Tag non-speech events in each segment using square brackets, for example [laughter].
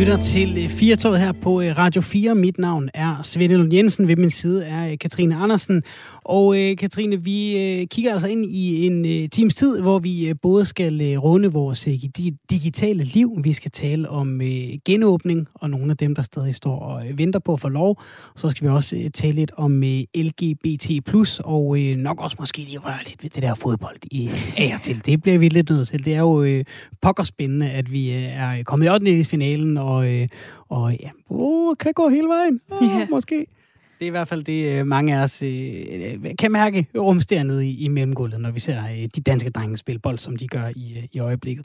lytter til øh, Firtoget her på øh, Radio 4. Mit navn er Svend Lund Jensen. Ved min side er øh, Katrine Andersen. Og øh, Katrine, vi kigger altså ind i en times tid, hvor vi både skal runde vores digitale liv. Vi skal tale om genåbning og nogle af dem, der stadig står og venter på at få lov. Så skal vi også tale lidt om LGBT+, og nok også måske lige røre lidt ved det der fodbold i af til. Det bliver vi lidt nødt til. Det er jo pokkerspændende, spændende, at vi er kommet i 8. finalen, og, øh, og ja, oh, kan gå hele vejen. Oh, yeah. Måske. Det er i hvert fald det, øh, mange af os øh, kan mærke rumster nede i, i mellemgulvet, når vi ser øh, de danske drenge spille bold, som de gør i, øh, i øjeblikket.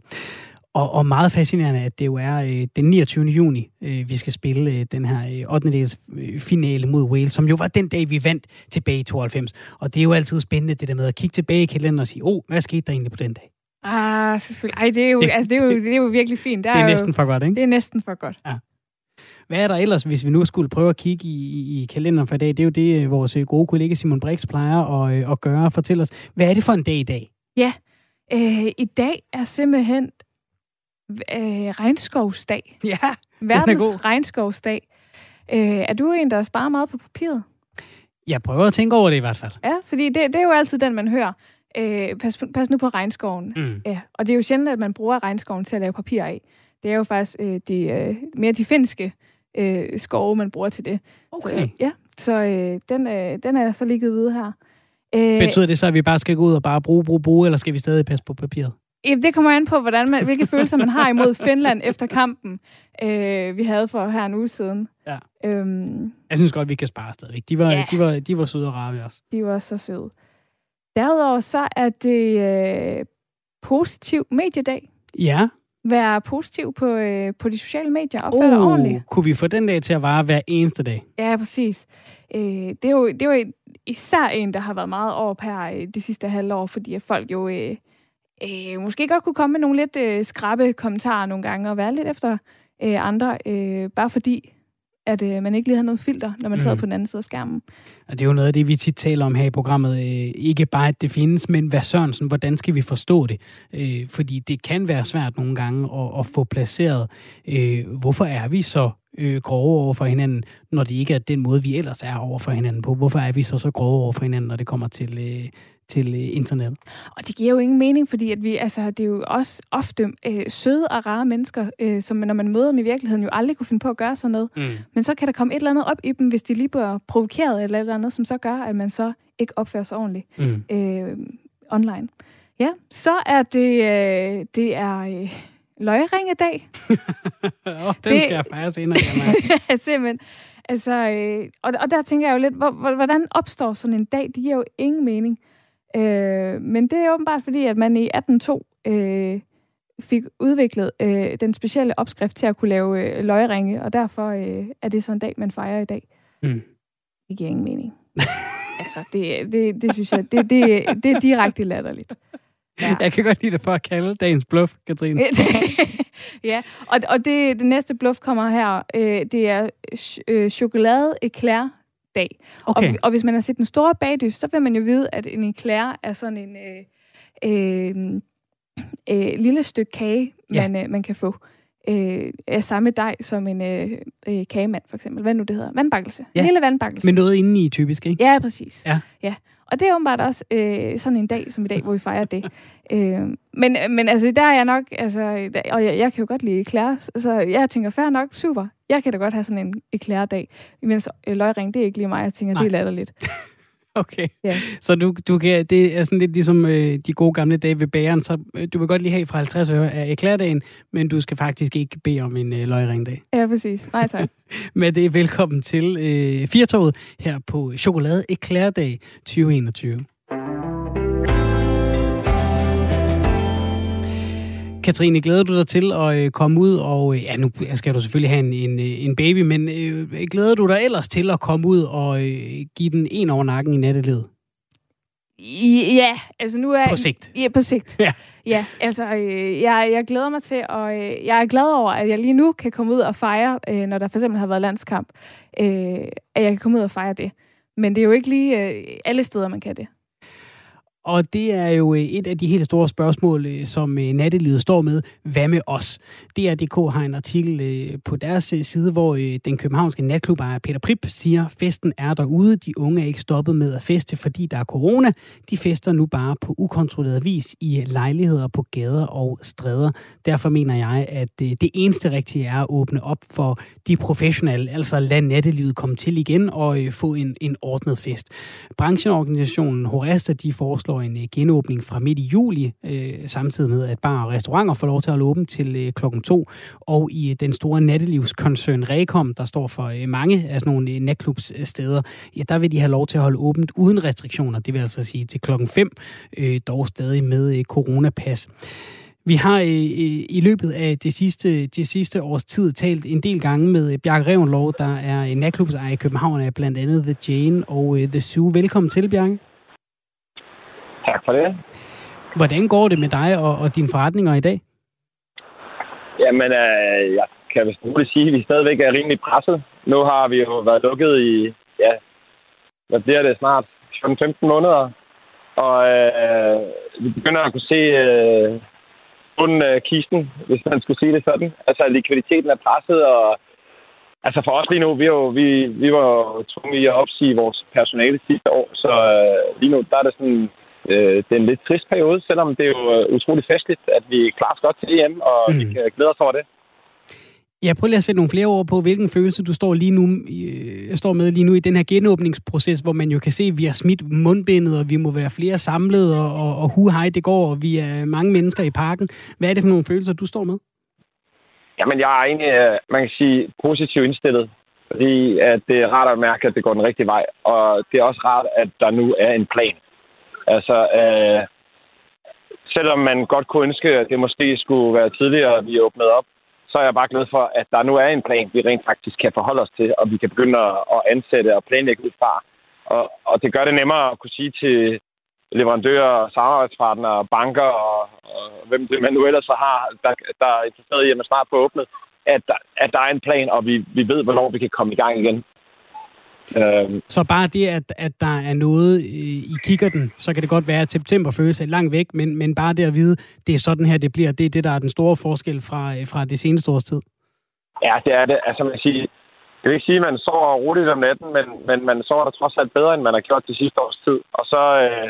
Og, og meget fascinerende, at det jo er øh, den 29. juni, øh, vi skal spille øh, den her øh, 8. dels øh, finale mod Wales, som jo var den dag, vi vandt tilbage i 92. Og det er jo altid spændende, det der med at kigge tilbage i kalenderen og sige, åh, oh, hvad skete der egentlig på den dag? Ah, selvfølgelig. Ej, det er jo, det, altså, det er jo, det er jo virkelig fint. Der det er, er næsten jo, for godt, ikke? Det er næsten for godt. Ja. Hvad er der ellers, hvis vi nu skulle prøve at kigge i, i, i kalenderen for i dag? Det er jo det, øh, vores øh, gode kollega Simon Brix plejer at, øh, at gøre. Fortæl os, hvad er det for en dag i dag? Ja, øh, i dag er simpelthen øh, regnskovsdag. Ja, Verdens er god. regnskovsdag. Øh, er du en, der sparer meget på papiret? Jeg prøver at tænke over det i hvert fald. Ja, fordi det, det er jo altid den, man hører. Øh, pas, pas nu på regnskoven. Mm. Ja, og det er jo sjældent, at man bruger regnskoven til at lave papir af. Det er jo faktisk øh, de, øh, mere de finske øh, skove, man bruger til det. Okay. Så, ja, så øh, den, øh, den er så lige givet videre her. Øh, Betyder det så, at vi bare skal gå ud og bare bruge, bruge, bruge, eller skal vi stadig passe på papiret? Det kommer an på, hvordan man, hvilke følelser man har imod Finland efter kampen, øh, vi havde for her en uge siden. Ja. Øhm, jeg synes godt, vi kan spare stadigvæk. De var, ja. de var, de var søde og rare ved os. De var så søde. Derudover så er det øh, positiv mediedag. Ja. Være positiv på, øh, på de sociale medier og opføre oh, ordentligt. Kunne vi få den dag til at vare hver eneste dag? Ja, præcis. Øh, det, er jo, det er jo især en, der har været meget op her øh, de sidste halvår, fordi at folk jo øh, øh, måske godt kunne komme med nogle lidt øh, skrabe kommentarer nogle gange og være lidt efter øh, andre, øh, bare fordi at øh, man ikke lige har noget filter, når man mm. sidder på den anden side af skærmen. Og det er jo noget af det, vi tit taler om her i programmet. Øh, ikke bare, at det findes, men hvad Sørensen, hvordan skal vi forstå det? Øh, fordi det kan være svært nogle gange at, at få placeret, øh, hvorfor er vi så øh, grove over for hinanden, når det ikke er den måde, vi ellers er over for hinanden på? Hvorfor er vi så så grove over for hinanden, når det kommer til, øh, til øh, internet. Og det giver jo ingen mening, fordi at vi, altså, det er jo også ofte øh, søde og rare mennesker, øh, som når man møder dem i virkeligheden, jo aldrig kunne finde på at gøre sådan noget. Mm. Men så kan der komme et eller andet op i dem, hvis de lige bliver provokeret eller et eller andet, som så gør, at man så ikke opfører sig ordentligt mm. øh, online. Ja, så er det, øh, det er øh, løgringedag. oh, [laughs] den det, skal jeg fejre senere. [laughs] simpelthen. Altså, øh, og, og der tænker jeg jo lidt, hvordan opstår sådan en dag? Det giver jo ingen mening. Øh, men det er åbenbart fordi, at man i 1802 øh, fik udviklet øh, den specielle opskrift til at kunne lave øh, løgringe, og derfor øh, er det sådan en dag, man fejrer i dag. Mm. Det giver ingen mening. [laughs] altså, det, det, det synes jeg, det, det, det er direkte latterligt. Ja. Jeg kan godt lide det for at kalde dagens bluff, Katrine. [laughs] ja, og, og det, det næste bluff kommer her. Øh, det er øh, chokolade eclair dag. Okay. Og, og hvis man har set den store bagdys, så vil man jo vide, at en eclair er sådan en øh, øh, øh, lille stykke kage, ja. man, øh, man kan få. Øh, af samme dej som en øh, øh, kagemand, for eksempel. Hvad nu det hedder? Vandbakkelse. Ja. En lille vandbakkelse. Men noget indeni typisk, ikke? Ja, præcis. Ja. ja. Og det er åbenbart også øh, sådan en dag som i dag, hvor vi fejrer det. [laughs] øh, men, men altså, der er jeg nok, altså, og jeg, jeg kan jo godt lide eclair, så jeg tænker, fair nok, super. Jeg kan da godt have sådan en eclair-dag. Imens øh, løgring, det er ikke lige mig. Jeg tænker, Nej. det er latterligt. [laughs] [laughs] Okay. Ja. Så du, du kan, det er sådan lidt ligesom øh, de gode gamle dage ved bageren. Så øh, du vil godt lige have fra 50 øre af eklærdagen, men du skal faktisk ikke bede om en øh, løgringdag. Ja, præcis. Nej, tak. [laughs] men det er velkommen til øh, Firtoget her på Chokolade Eklærdag 2021. Katrine, glæder du dig til at øh, komme ud og... Øh, ja, nu skal du selvfølgelig have en, en, en baby, men øh, glæder du dig ellers til at komme ud og øh, give den en over nakken i nattelivet? Ja, altså nu er... På sigt? Ja, på sigt. Ja. Ja, altså øh, jeg, jeg glæder mig til, og øh, jeg er glad over, at jeg lige nu kan komme ud og fejre, øh, når der for eksempel har været landskamp, øh, at jeg kan komme ud og fejre det. Men det er jo ikke lige øh, alle steder, man kan det. Og det er jo øh, et af de helt store spørgsmål, øh, som øh, nattelivet står med. Hvad med os? DRDK har en artikel på deres side, hvor den københavnske natklubejer Peter Prip siger, festen er derude. De unge er ikke stoppet med at feste, fordi der er corona. De fester nu bare på ukontrolleret vis i lejligheder på gader og stræder. Derfor mener jeg, at det eneste rigtige er at åbne op for de professionelle, altså lad nattelivet komme til igen og få en, en ordnet fest. Brancheorganisationen Horesta, de foreslår en øh, genåbning fra midt i juli, øh, samtidig med, at bar og restauranter får lov til at holde åbent til øh, klokken to. Og i den store nattelivskoncern Rekom, der står for mange af sådan nogle øh, natklubssteder, ja, der vil de have lov til at holde åbent uden restriktioner. Det vil altså sige til klokken 5, dog stadig med coronapas. Vi har øh, i løbet af det sidste, det sidste års tid talt en del gange med Bjarke Revenlov, der er natklubsejer i København af blandt andet The Jane og øh, The Zoo. Velkommen til, Bjarke. Tak for det. Hvordan går det med dig og, og dine forretninger i dag? Jamen, øh, jeg kan vist roligt sige, at vi stadigvæk er rimelig presset. Nu har vi jo været lukket i, ja, hvad bliver det snart? 15 måneder. Og øh, vi begynder at kunne se øh, bunden af kisten, hvis man skulle sige det sådan. Altså, likviditeten er presset, og altså for os lige nu, vi, jo, vi, vi var tvunget i at opsige vores personale sidste år, så øh, lige nu, der er det sådan, øh, det er en lidt trist periode, selvom det er jo øh, utrolig festligt, at vi klarer os godt til EM, og mm. vi kan glæde os over det. Ja, prøv lige at sætte nogle flere ord på, hvilken følelse du står, lige nu, øh, står med lige nu i den her genåbningsproces, hvor man jo kan se, at vi har smidt mundbindet, og vi må være flere samlet, og, og, og hu hej, det går, og vi er mange mennesker i parken. Hvad er det for nogle følelser, du står med? Jamen, jeg er egentlig, øh, man kan sige, positivt indstillet. Fordi at det er rart at mærke, at det går den rigtige vej. Og det er også rart, at der nu er en plan. Altså, øh, selvom man godt kunne ønske, at det måske skulle være tidligere, at vi åbnede op, så er jeg bare glad for, at der nu er en plan, vi rent faktisk kan forholde os til, og vi kan begynde at ansætte og planlægge ud fra. Og, og det gør det nemmere at kunne sige til leverandører, samarbejdspartnere, banker og, og hvem det man nu ellers har, der, der er interesseret i, at man snart får åbnet, at der, at der er en plan, og vi, vi ved, hvornår vi kan komme i gang igen. Øhm. Så bare det, at, at der er noget i kikkerten, så kan det godt være, at september føles langt væk, men, men bare det at vide, det er sådan her, det bliver, det er det, der er den store forskel fra, fra det seneste års tid. Ja, det er det. Altså man siger, jeg vil ikke sige, at man sover roligt om natten, men, men man sover da trods alt bedre, end man har gjort det sidste års tid. Og så, øh,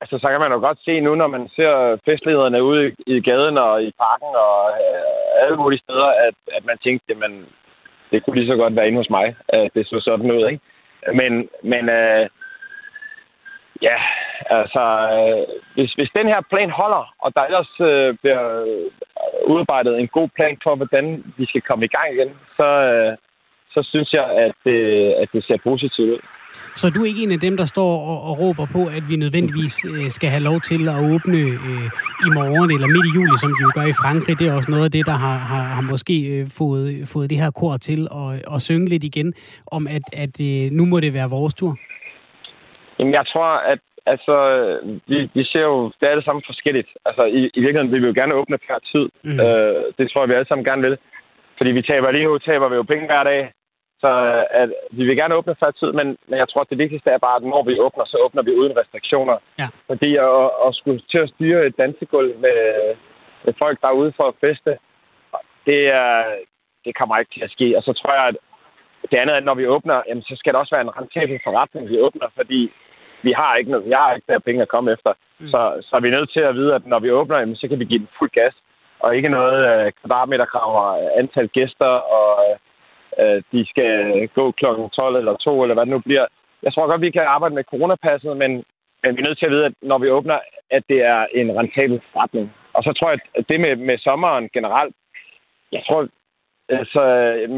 altså, så kan man jo godt se nu, når man ser festlighederne ude i, i gaden og i parken og øh, alle mulige steder, at, at man tænkte, at man, det kunne lige så godt være inde hos mig, at det så sådan ud, ikke? Men, men øh, ja, altså, øh, hvis, hvis den her plan holder, og der ellers øh, bliver udarbejdet en god plan for, hvordan vi skal komme i gang igen, så, øh, så synes jeg, at, øh, at det ser positivt ud. Så du er ikke en af dem, der står og, og råber på, at vi nødvendigvis øh, skal have lov til at åbne øh, i morgen eller midt i juli, som de jo gør i Frankrig. Det er også noget af det, der har, har, har måske øh, fået, fået det her kor til at, at synge lidt igen, om at, at øh, nu må det være vores tur. Jamen, jeg tror, at altså, vi, vi ser jo, det er det samme forskelligt. Altså, i, i virkeligheden vil vi jo gerne åbne per tid. Mm. Øh, det tror jeg, vi alle sammen gerne vil. Fordi vi taber lige nu, taber vi jo penge hver dag. Så øh, at, vi vil gerne åbne før tid, men, men jeg tror, at det vigtigste er bare, at når vi åbner, så åbner vi uden restriktioner. Ja. Fordi at, at skulle til at styre et dansegulv med, med folk, der er ude for at feste, det, det kommer ikke til at ske. Og så tror jeg, at det andet er, at når vi åbner, jamen, så skal det også være en rentabel forretning, vi åbner, fordi vi har ikke noget, jeg har ikke der penge at komme efter. Mm. Så, så er vi nødt til at vide, at når vi åbner, jamen, så kan vi give den fuld gas, og ikke noget uh, kvadratmeterkrav og antal gæster og øh, Øh, de skal gå kl. 12 eller 2, eller hvad det nu bliver. Jeg tror godt, vi kan arbejde med coronapasset, men, men vi er nødt til at vide, at når vi åbner, at det er en rentabel forretning. Og så tror jeg, at det med, med sommeren generelt, jeg tror, altså,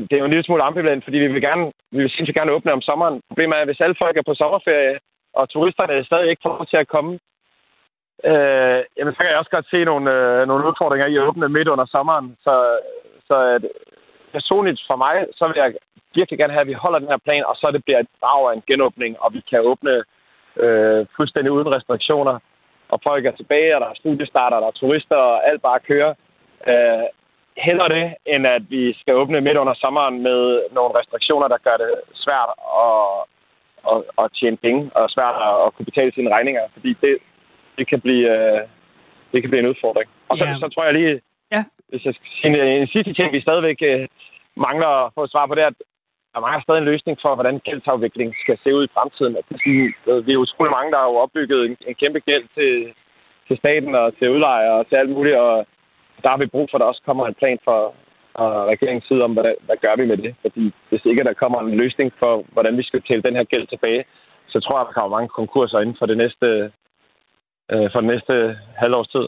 det er jo en lille smule ambivalent, fordi vi vil gerne, vi vil sindssygt gerne åbne om sommeren. Problemet er, at hvis alle folk er på sommerferie, og turisterne stadig ikke får til at komme, øh, jamen, så kan jeg også godt se nogle, øh, nogle udfordringer i at åbne midt under sommeren. Så, så at, personligt for mig, så vil jeg virkelig gerne have, at vi holder den her plan, og så det bliver et brag af en genåbning, og vi kan åbne øh, fuldstændig uden restriktioner, og folk er tilbage, og der er studiestarter, der er turister, og alt bare kører. Øh, heller det, end at vi skal åbne midt under sommeren med nogle restriktioner, der gør det svært at, at, at tjene penge, og svært at, at kunne betale sine regninger. Fordi det, det kan blive, øh, det kan blive en udfordring. Og så, Ja. så tror jeg lige, Ja. hvis jeg skal sige en, sidste ting, vi stadigvæk øh, mangler at få svar på, det er, at der mangler stadig en løsning for, hvordan gældsafvikling skal se ud i fremtiden. At det er vi er utrolig mange, der har jo opbygget en, en kæmpe gæld til, til staten og til udlejere og til alt muligt, og der har vi brug for, at der også kommer en plan for, og regeringens side om, hvad, hvad gør vi med det. Fordi hvis ikke der kommer en løsning for, hvordan vi skal tælle den her gæld tilbage, så tror jeg, der kommer mange konkurser inden for det næste, øh, for det næste halvårs tid.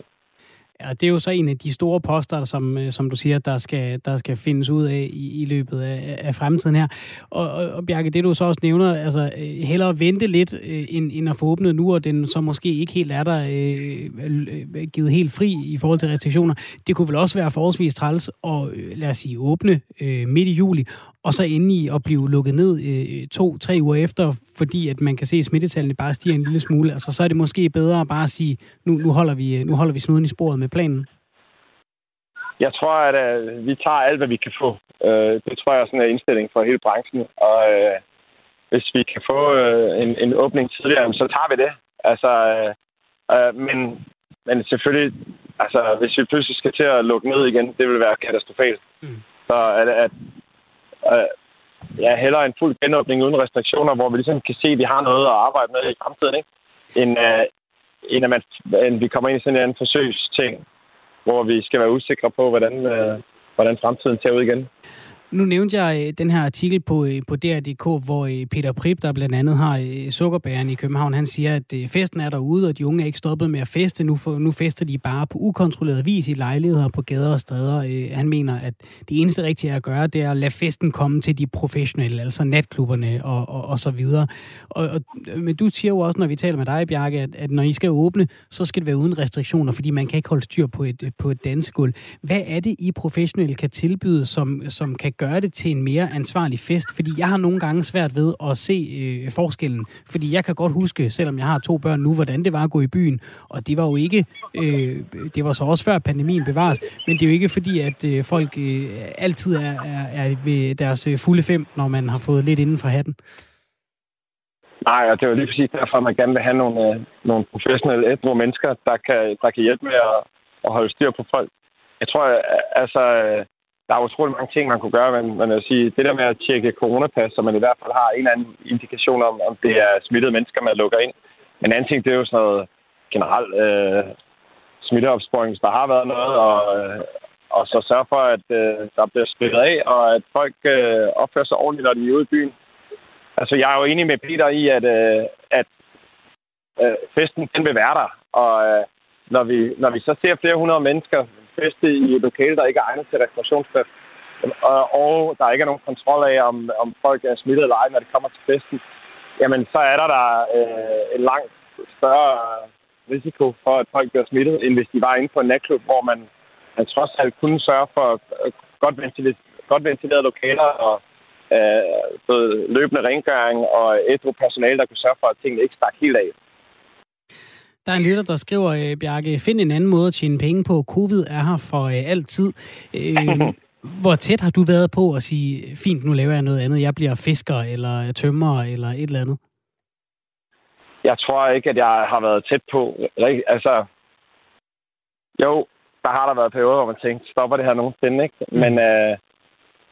Ja, det er jo så en af de store poster, som, øh, som du siger, der skal, der skal findes ud af i, i løbet af, af fremtiden her. Og, og, og Bjarke, det du så også nævner, altså øh, hellere vente lidt, øh, end, end at få åbnet nu, og den så måske ikke helt er der øh, givet helt fri i forhold til restriktioner. Det kunne vel også være forholdsvis træls at, lad os sige, åbne øh, midt i juli, og så ende i at blive lukket ned øh, to-tre uger efter, fordi at man kan se, at smittetallene bare stiger en lille smule. Altså, så er det måske bedre bare at sige, nu, nu, holder, vi, øh, nu holder vi snuden i sporet med planen. Jeg tror, at øh, vi tager alt, hvad vi kan få. Øh, det tror jeg er sådan en indstilling for hele branchen. Og øh, hvis vi kan få øh, en, en åbning tidligere, så tager vi det. Altså, øh, øh, men, men selvfølgelig, altså, hvis vi pludselig skal til at lukke ned igen, det vil være katastrofalt. Mm. Så er det, at øh, ja, hellere en fuld genåbning uden restriktioner, hvor vi ligesom kan se, at vi har noget at arbejde med i fremtiden, ikke? End, øh, end, at man, end vi kommer ind i sådan en anden forsøgsting, hvor vi skal være usikre på, hvordan, øh, hvordan fremtiden ser ud igen. Nu nævnte jeg øh, den her artikel på, øh, på DR.dk, hvor øh, Peter Prip, der blandt andet har sukkerbæren i København, han siger, at festen er derude, og de unge er ikke stoppet med at feste. Nu, for, nu fester de bare på ukontrolleret vis i lejligheder på gader og steder. Han mener, at det eneste rigtige at gøre, det er at lade festen komme til de professionelle, altså natklubberne og, og, og så videre. Og, og, men du siger jo også, når vi taler med dig, Bjarke, at, at når I skal åbne, så skal det være uden restriktioner, fordi man kan ikke holde styr på et, på et dansegulv. Hvad er det, I professionelle kan tilbyde, som, som kan gøre det til en mere ansvarlig fest? Fordi jeg har nogle gange svært ved at se øh, forskellen. Fordi jeg kan godt huske, selvom jeg har to børn nu, hvordan det var at gå i byen. Og det var jo ikke, øh, det var så også før pandemien bevares, men det er jo ikke fordi, at øh, folk øh, altid er, er, er ved deres øh, fulde fem, når man har fået lidt inden for hatten. Nej, og det er jo lige præcis derfor, at man gerne vil have nogle, øh, nogle professionelle ædru mennesker, der kan, der kan hjælpe med at, at holde styr på folk. Jeg tror, øh, altså, der er utrolig mange ting, man kunne gøre, men, men vil sige, det der med at tjekke coronapas, så man i hvert fald har en eller anden indikation om, om det er smittede mennesker, man lukker ind. Men en anden ting, det er jo sådan noget generelt øh, smitteopsporing, hvis der har været noget, og, øh, og så sørge for, at øh, der bliver spillet af, og at folk øh, opfører sig ordentligt, når de er ude i byen. Altså, jeg er jo enig med Peter i, at, øh, at øh, festen, den vil være der. Og øh, når, vi, når vi så ser flere hundrede mennesker feste i et lokale, der ikke er egnet til restaurationsfest, og, og der ikke er nogen kontrol af, om, om folk er smittet eller ej, når det kommer til festen, jamen så er der der øh, en langt større risiko for, at folk bliver smittet, end hvis de var inde på en natklub, hvor man, man trods alt kunne sørge for øh, godt, ventileret, godt ventilerede lokaler og øh, både løbende rengøring og et personale, der kunne sørge for, at tingene ikke stak helt af. Der er en lytter, der skriver, øh, Bjarke, find en anden måde at tjene penge på. Covid er her for øh, altid. Øh, [laughs] hvor tæt har du været på at sige, fint, nu laver jeg noget andet. Jeg bliver fisker, eller tømmer, eller et eller andet? Jeg tror ikke, at jeg har været tæt på. Altså, jo, der har der været perioder, hvor man tænkte, stopper det her nogensinde, ikke? Mm. Men, øh,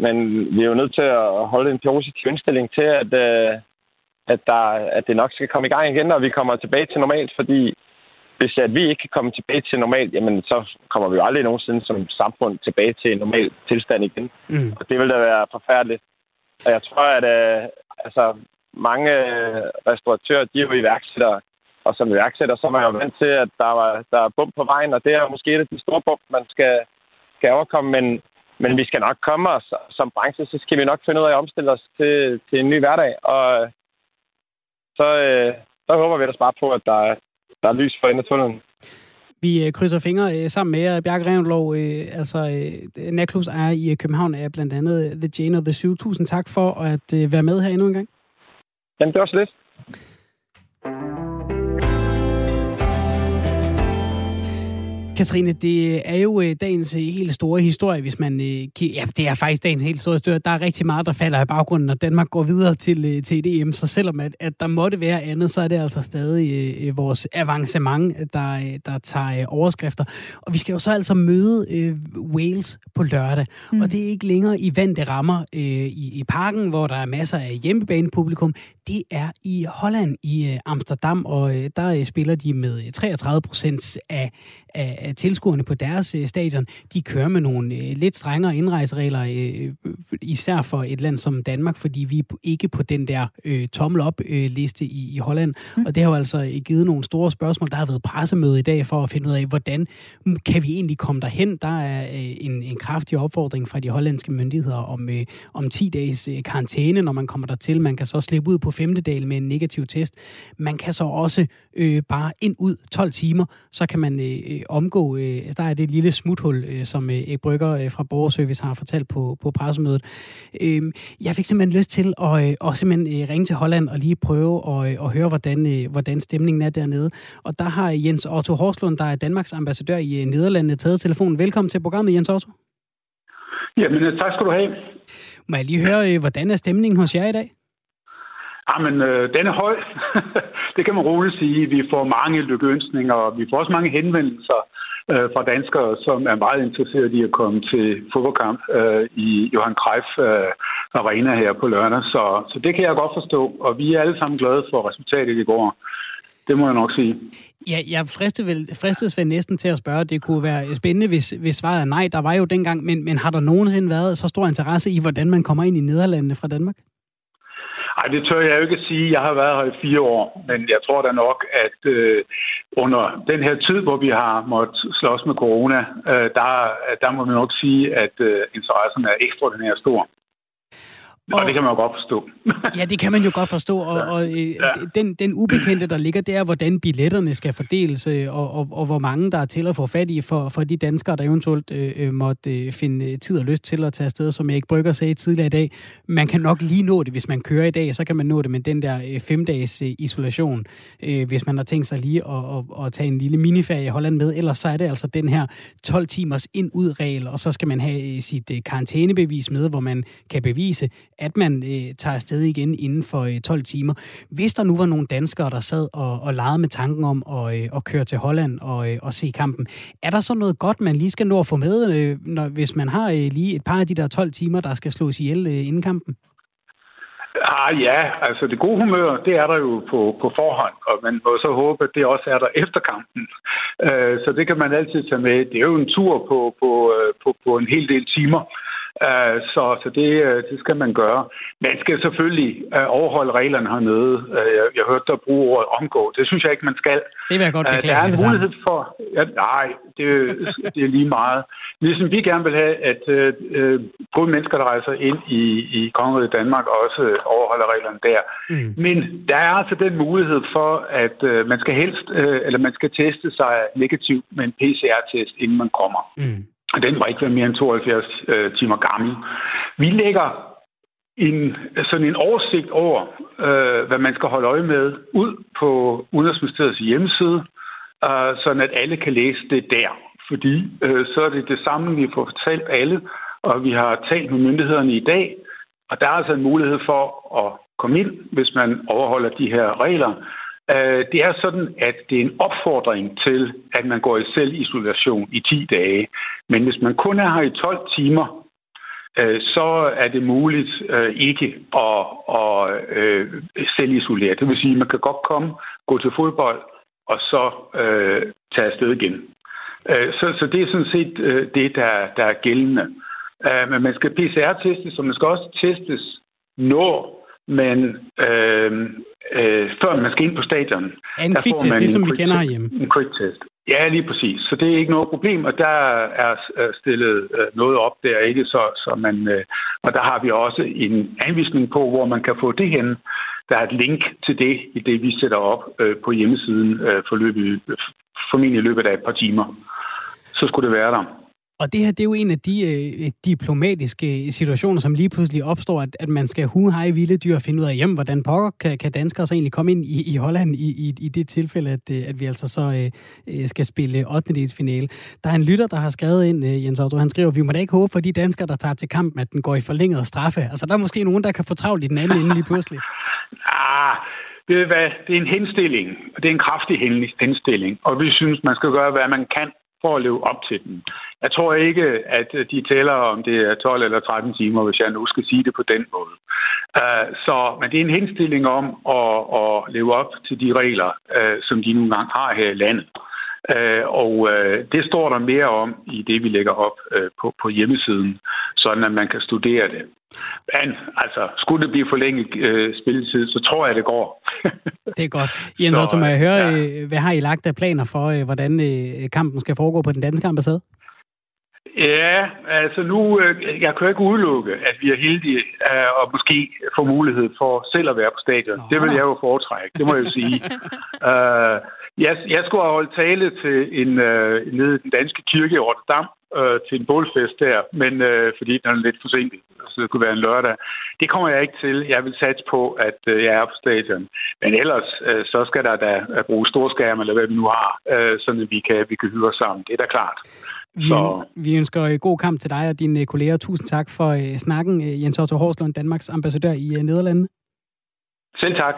men vi er jo nødt til at holde en positiv indstilling til, at, øh, at, der, at det nok skal komme i gang igen, og vi kommer tilbage til normalt, fordi hvis at vi ikke kan komme tilbage til normalt, jamen så kommer vi jo aldrig nogensinde som samfund tilbage til en normal tilstand igen. Mm. Og det vil da være forfærdeligt. Og jeg tror, at øh, altså, mange øh, restauratører, de er jo iværksættere. Og som iværksætter, så er man jo vant til, at der, var, der er bump på vejen, og det er måske et af de store bump, man skal, skal overkomme. Men, men vi skal nok komme os som branche, så skal vi nok finde ud af at omstille os til, til en ny hverdag. Og så, øh, så håber vi da bare på, at der, er- der er lys for enden af tunnelen. Vi øh, krydser fingre øh, sammen med. Bjarke Revnlov, øh, altså natklubs ejer i København, er blandt andet The Jane of the Zoo. Tusind tak for at være med her endnu en gang. Jamen, det var så lidt. Katrine, det er jo øh, dagens øh, helt store historie, hvis man... Øh, ja, det er faktisk dagens helt store historie. Der er rigtig meget, der falder i baggrunden, når Danmark går videre til, til et EM. Så selvom at, at der måtte være andet, så er det altså stadig vores avancement, der, der tager overskrifter. Og vi skal jo så altså møde Wales på lørdag. Mm. Og det er ikke længere i vante rammer i, i parken, hvor der er masser af hjemmebanepublikum. Det er i Holland, i Amsterdam, og der spiller de med 33 procent af af, af tilskuerne på deres øh, stadion, de kører med nogle øh, lidt strengere indrejseregler, øh, især for et land som Danmark, fordi vi er ikke på den der øh, tommel op-liste øh, i, i Holland. Mm. Og det har jo altså øh, givet nogle store spørgsmål. Der har været pressemøde i dag for at finde ud af, hvordan kan vi egentlig komme derhen? Der er øh, en, en kraftig opfordring fra de hollandske myndigheder om, øh, om 10 dages øh, karantæne, når man kommer dertil. Man kan så slippe ud på femte dag med en negativ test. Man kan så også øh, bare ind ud 12 timer, så kan man øh, omgå. Øh, der er det lille smuthul, øh, som øh, Erik Brygger øh, fra Borgerservice har fortalt på, på pressemødet. Øh, jeg fik simpelthen lyst til at, øh, at simpelthen, øh, ringe til Holland og lige prøve at, øh, at høre, hvordan, øh, hvordan stemningen er dernede. Og der har Jens Otto Horslund, der er Danmarks ambassadør i øh, Nederlandene, taget telefonen. Velkommen til programmet, Jens Otto. Jamen, øh, tak skal du have. Må jeg lige høre, øh, hvordan er stemningen hos jer i dag? Jamen, øh, den er høj. [laughs] det kan man roligt sige. Vi får mange lykkeønsninger, og vi får også mange henvendelser øh, fra danskere, som er meget interesserede i at komme til fodboldkamp øh, i Johan Cruyff øh, Arena her på lørdag. Så, så det kan jeg godt forstå, og vi er alle sammen glade for resultatet i går. Det må jeg nok sige. Ja, jeg fristede vel, fristes vel næsten til at spørge, det kunne være spændende, hvis, hvis svaret er nej. Der var jo dengang, men, men har der nogensinde været så stor interesse i, hvordan man kommer ind i Nederlandene fra Danmark? Ej, det tør jeg jo ikke at sige. Jeg har været her i fire år, men jeg tror da nok, at øh, under den her tid, hvor vi har måttet slås med corona, øh, der, der må man nok sige, at øh, interessen er ekstraordinært stor. Og, og det kan man jo godt forstå. [laughs] ja, det kan man jo godt forstå, og, ja. og øh, ja. den, den ubekendte, der ligger, det er, hvordan billetterne skal fordeles, øh, og, og, og hvor mange der er til at få fat i for, for de danskere, der eventuelt øh, øh måtte øh, finde tid og lyst til at tage afsted, som Erik Brygger sagde tidligere i dag. Man kan nok lige nå det, hvis man kører i dag, så kan man nå det med den der øh, femdages øh, isolation, øh, hvis man har tænkt sig lige at, at, at tage en lille miniferie i Holland med. Ellers så er det altså den her 12 timers ind-ud-regel, og så skal man have øh, sit øh, karantænebevis med, hvor man kan bevise, at man øh, tager afsted igen inden for øh, 12 timer. Hvis der nu var nogle danskere, der sad og, og legede med tanken om at, øh, at køre til Holland og, øh, og se kampen, er der så noget godt, man lige skal nå at få med, øh, når, hvis man har øh, lige et par af de der 12 timer, der skal slås ihjel øh, inden kampen? Ah ja, altså det gode humør, det er der jo på, på forhånd, og man må så håbe, at det også er der efter kampen. Uh, så det kan man altid tage med. Det er jo en tur på, på, øh, på, på en hel del timer. Uh, så så det, uh, det skal man gøre. Man skal selvfølgelig uh, overholde reglerne hernede. Uh, jeg, jeg hørte dig bruge ordet omgå. Det synes jeg ikke, man skal. Det vil jeg godt beklage. Der er en mulighed for... Ja, nej, det, det er lige meget. Ligesom vi gerne vil have, at uh, gode mennesker, der rejser ind i, i Kongeriget Danmark, også overholder reglerne der. Mm. Men der er altså den mulighed for, at uh, man skal helst, uh, eller man skal teste sig negativt med en PCR-test, inden man kommer. Mm den må ikke være mere end 72 øh, timer gammel. Vi lægger en, sådan en oversigt over, øh, hvad man skal holde øje med, ud på Udenrigsministeriets hjemmeside, øh, sådan at alle kan læse det der. Fordi øh, så er det det samme, vi får fortalt alle, og vi har talt med myndighederne i dag, og der er altså en mulighed for at komme ind, hvis man overholder de her regler. Øh, det er sådan, at det er en opfordring til, at man går i selvisolation i 10 dage. Men hvis man kun er her i 12 timer, øh, så er det muligt øh, ikke at, at selvisolere. Det vil sige, at man kan godt komme, gå til fodbold, og så tage afsted igen. Så, så det er sådan set det, der, der er gældende. Men man skal PCR-testes, og man skal også testes, når man øh, øh, før man skal ind på stadion. En kviktest, ligesom vi kender herhjemme. En kviktest. Ja, lige præcis. Så det er ikke noget problem, og der er stillet øh, noget op der, ikke? Så, så man, øh, og der har vi også en anvisning på, hvor man kan få det hen. Der er et link til det, i det vi sætter op øh, på hjemmesiden for løbet, formentlig i løbet af et par timer. Så skulle det være der. Og det her, det er jo en af de øh, diplomatiske situationer, som lige pludselig opstår, at, at man skal hu hej vilde dyr og finde ud af, jamen, hvordan pokker kan, kan danskere så egentlig komme ind i, i Holland i, i, i det tilfælde, at, øh, at vi altså så øh, øh skal spille 8. finale. Der er en lytter, der har skrevet ind, øh, Jens Otto, han skriver, vi må da ikke håbe for de danskere, der tager til kampen, at den går i forlænget straffe. Altså, der er måske nogen, der kan få travlt i den anden ende lige pludselig. Ah, det er, det er en henstilling, og det er en kraftig henstilling, og vi synes, man skal gøre, hvad man kan for at leve op til den. Jeg tror ikke, at øh, de tæller om det er 12 eller 13 timer, hvis jeg nu skal sige det på den måde. Uh, så, men det er en henstilling om at, at leve op til de regler, uh, som de nu engang har her i landet. Uh, og uh, det står der mere om i det, vi lægger op uh, på, på hjemmesiden, sådan at man kan studere det. Men altså, skulle det blive forlænget øh, spilletid, så tror jeg, det går. [laughs] det er godt. Jens Otto, må jeg høre, ja. øh, hvad har I lagt af planer for, øh, hvordan øh, kampen skal foregå på den danske ambassade? Ja, altså nu, øh, jeg kan ikke udelukke, at vi er heldige øh, og måske få mulighed for selv at være på stadion. Nå. Det vil jeg jo foretrække, det må jeg jo sige. uh, [laughs] jeg, jeg skulle have holdt tale til en uh, nede i den danske kirke i Rotterdam, uh, til en bålfest der, men uh, fordi den er lidt forsinket, så det kunne være en lørdag. Det kommer jeg ikke til. Jeg vil satse på, at uh, jeg er på stadion. Men ellers, uh, så skal der da bruge storskærm, eller hvad vi nu har, sådan at vi kan, vi kan høre sammen. Det er da klart. Vi, så... vi ønsker god kamp til dig og dine kolleger. Tusind tak for uh, snakken, Jens Otto Horslund, Danmarks ambassadør i uh, Nederlandene. Selv tak.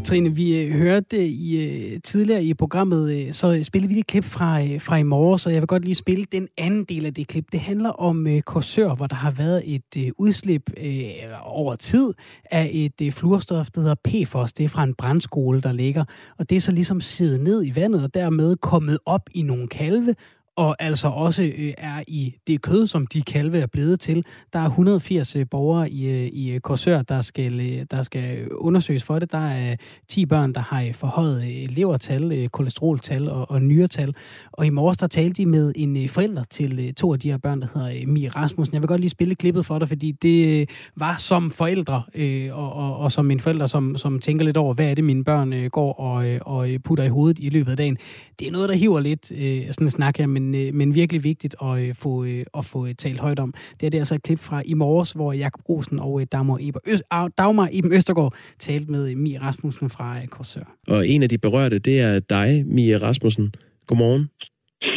Katrine, vi øh, hørte i, øh, tidligere i programmet, øh, så spillede vi et klip fra, fra i morges, og jeg vil godt lige spille den anden del af det klip. Det handler om Korsør, hvor der har været et udslip øh, over tid af et øh, fluorstof, der hedder PFOS. Det er fra en brandskole, der ligger, og det er så ligesom siddet ned i vandet, og dermed kommet op i nogle kalve, og altså også øh, er i det kød, som de kalve er blevet til. Der er 180 øh, borgere i, øh, i Korsør, der skal, øh, der skal undersøges for det. Der er 10 børn, der har forhøjet levertal, kolesteroltal og, og nyretal. Og i morges, der talte de med en forælder til to af de her børn, der hedder Mie Rasmussen. Jeg vil godt lige spille klippet for dig, fordi det var som forældre, øh, og, og, og som en forælder, som, som tænker lidt over, hvad er det, mine børn går og, og putter i hovedet i løbet af dagen. Det er noget, der hiver lidt øh, sådan en snak her, men men, øh, men virkelig vigtigt at øh, få, øh, at få talt højt om. Det er det altså et klip fra i morges, hvor Jakob Rosen og øh, Dagmar, Eber Øst, Dagmar Iben Østergaard talte med Mie Rasmussen fra øh, Korsør. Og en af de berørte, det er dig, Mie Rasmussen. Godmorgen.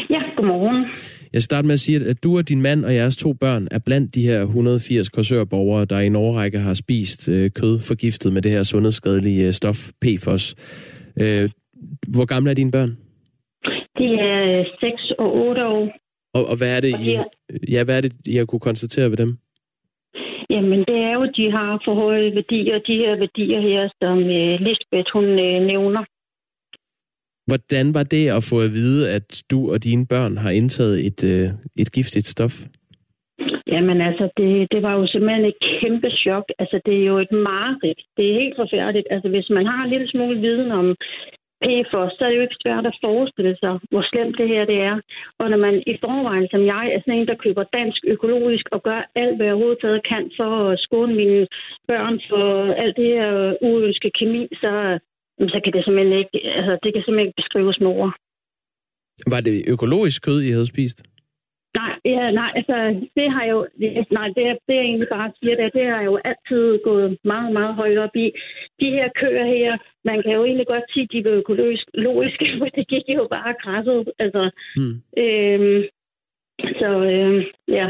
Ja, godmorgen. Jeg starter med at sige, at du og din mand og jeres to børn er blandt de her 180 korsørborgere, der i en årrække har spist øh, kød forgiftet med det her sundhedsskadelige øh, stof PFOS. Øh, hvor gamle er dine børn? De er 6 og 8 år. Og, og hvad er det, I, ja, hvad er det, I har kunne konstatere ved dem? Jamen, det er jo, at de har for høje værdier, de her værdier her, som uh, Lisbeth, hun uh, nævner. Hvordan var det at få at vide, at du og dine børn har indtaget et, uh, et giftigt stof? Jamen altså, det, det var jo simpelthen et kæmpe chok. Altså, det er jo et mareridt. Det er helt forfærdeligt. Altså, hvis man har en lille smule viden om PFOS, så er det jo ikke svært at forestille sig, hvor slemt det her det er. Og når man i forvejen, som jeg, er sådan en, der køber dansk økologisk og gør alt, hvad jeg overhovedet kan for at skåne mine børn for alt det her uønskede kemi, så, så kan det simpelthen ikke, altså, det kan simpelthen ikke beskrives med ord. Var det økologisk kød, I havde spist? Nej, ja, nej, altså, det har jo, nej, det, er, det er egentlig bare siger, det, det har jo altid gået meget, meget højt op i. De her køer her, man kan jo egentlig godt sige, de var økologiske, for det gik jo bare krasset, altså. Hmm. Øhm, så, øhm, ja.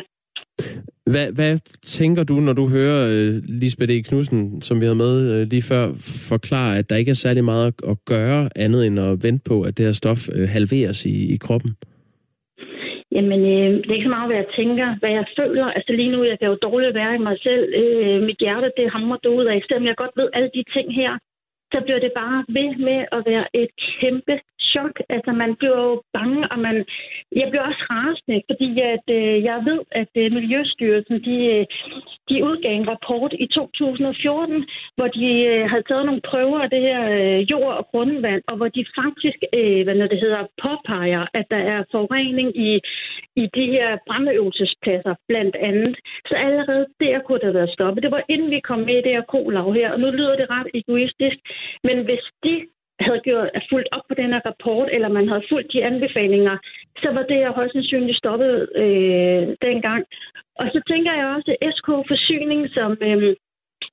Hvad, hvad tænker du, når du hører uh, Lisbeth E. Knudsen, som vi havde med uh, lige før, forklare, at der ikke er særlig meget at gøre andet end at vente på, at det her stof uh, halveres i, i kroppen? Jamen, øh, det er ikke så meget, hvad jeg tænker, hvad jeg føler. Altså lige nu, jeg kan jo dårligt være i mig selv. Øh, mit hjerte, det hamrer ud af. Selvom jeg godt ved alle de ting her, så bliver det bare ved med at være et kæmpe chok. Altså, man bliver jo bange, og man... Jeg bliver også rasende, fordi at, øh, jeg ved, at øh, Miljøstyrelsen, de, øh, de udgav en rapport i 2014, hvor de øh, havde taget nogle prøver af det her øh, jord- og grundvand, og hvor de faktisk, øh, hvad det hedder, påpeger, at der er forurening i, i de her brandøvelsespladser, blandt andet. Så allerede der kunne der være stoppet. Det var inden vi kom med i det her kolav her, og nu lyder det ret egoistisk, men hvis de havde gjort, fulgt op på den her rapport, eller man havde fulgt de anbefalinger, så var det her højst sandsynligt stoppet øh, dengang. Og så tænker jeg også, at SK Forsyning, som øh,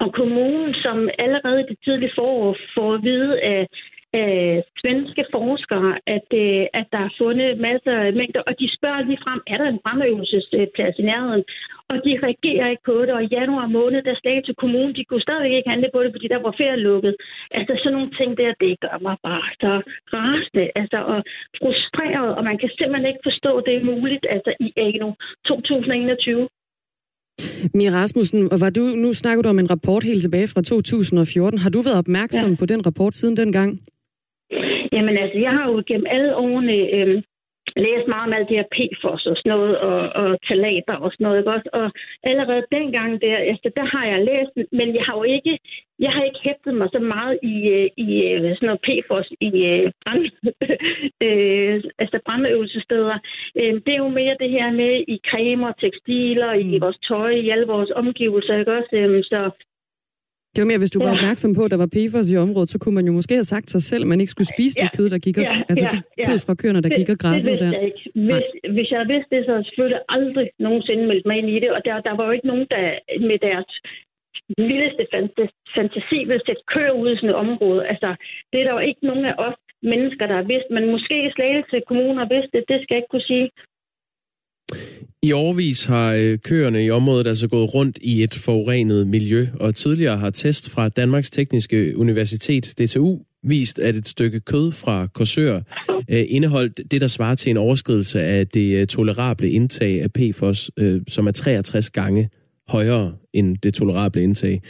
og kommunen, som allerede i det tidlige forår får at vide af, af svenske forskere, at, øh, at der er fundet masser af mængder, og de spørger lige frem, er der en fremøvelsesplads i nærheden? Og de reagerer ikke på det, og i januar måned, der slag til kommunen, de kunne stadigvæk ikke handle på det, fordi der var ferie lukket. Altså sådan nogle ting der, det gør mig bare så rasende, altså og frustreret, og man kan simpelthen ikke forstå, at det er muligt, altså i AGNO 2021. Mia Rasmussen, var du, nu snakker du om en rapport helt tilbage fra 2014. Har du været opmærksom ja. på den rapport siden dengang? Jamen altså, jeg har jo gennem alle årene øh, læst meget om alt det her PFOS og sådan noget, og, og talater og sådan noget, ikke også? Og allerede dengang der, altså, der har jeg læst, men jeg har jo ikke, jeg har ikke hæftet mig så meget i, øh, i øh, sådan noget PFOS i øh, brand, [laughs] øh, altså brandøvelsesteder. Øh, det er jo mere det her med i cremer, tekstiler, mm. i vores tøj, i alle vores omgivelser, ikke også? Øh, så det var mere, hvis du ja. var opmærksom på, at der var PFAS i området, så kunne man jo måske have sagt sig selv, at man ikke skulle spise ja. det kød, der gik og, ja. altså ja. det kød fra køerne, der det, gik og græssede der. Jeg ikke. Hvis, hvis jeg vidste det, så havde jeg selvfølgelig aldrig nogensinde meldt mig ind i det, og der, der var jo ikke nogen, der med deres vildeste fantasi ville sætte køer ud i sådan et område. Altså, det er der jo ikke nogen af os mennesker, der har vidst, men måske Slagelse Kommune har vidst det, det skal jeg ikke kunne sige. I årvis har øh, køerne i området altså gået rundt i et forurenet miljø, og tidligere har test fra Danmarks Tekniske Universitet, DTU, vist, at et stykke kød fra Korsør øh, indeholdt det, der svarer til en overskridelse af det øh, tolerable indtag af PFOS, øh, som er 63 gange højere end det tolerable indtag.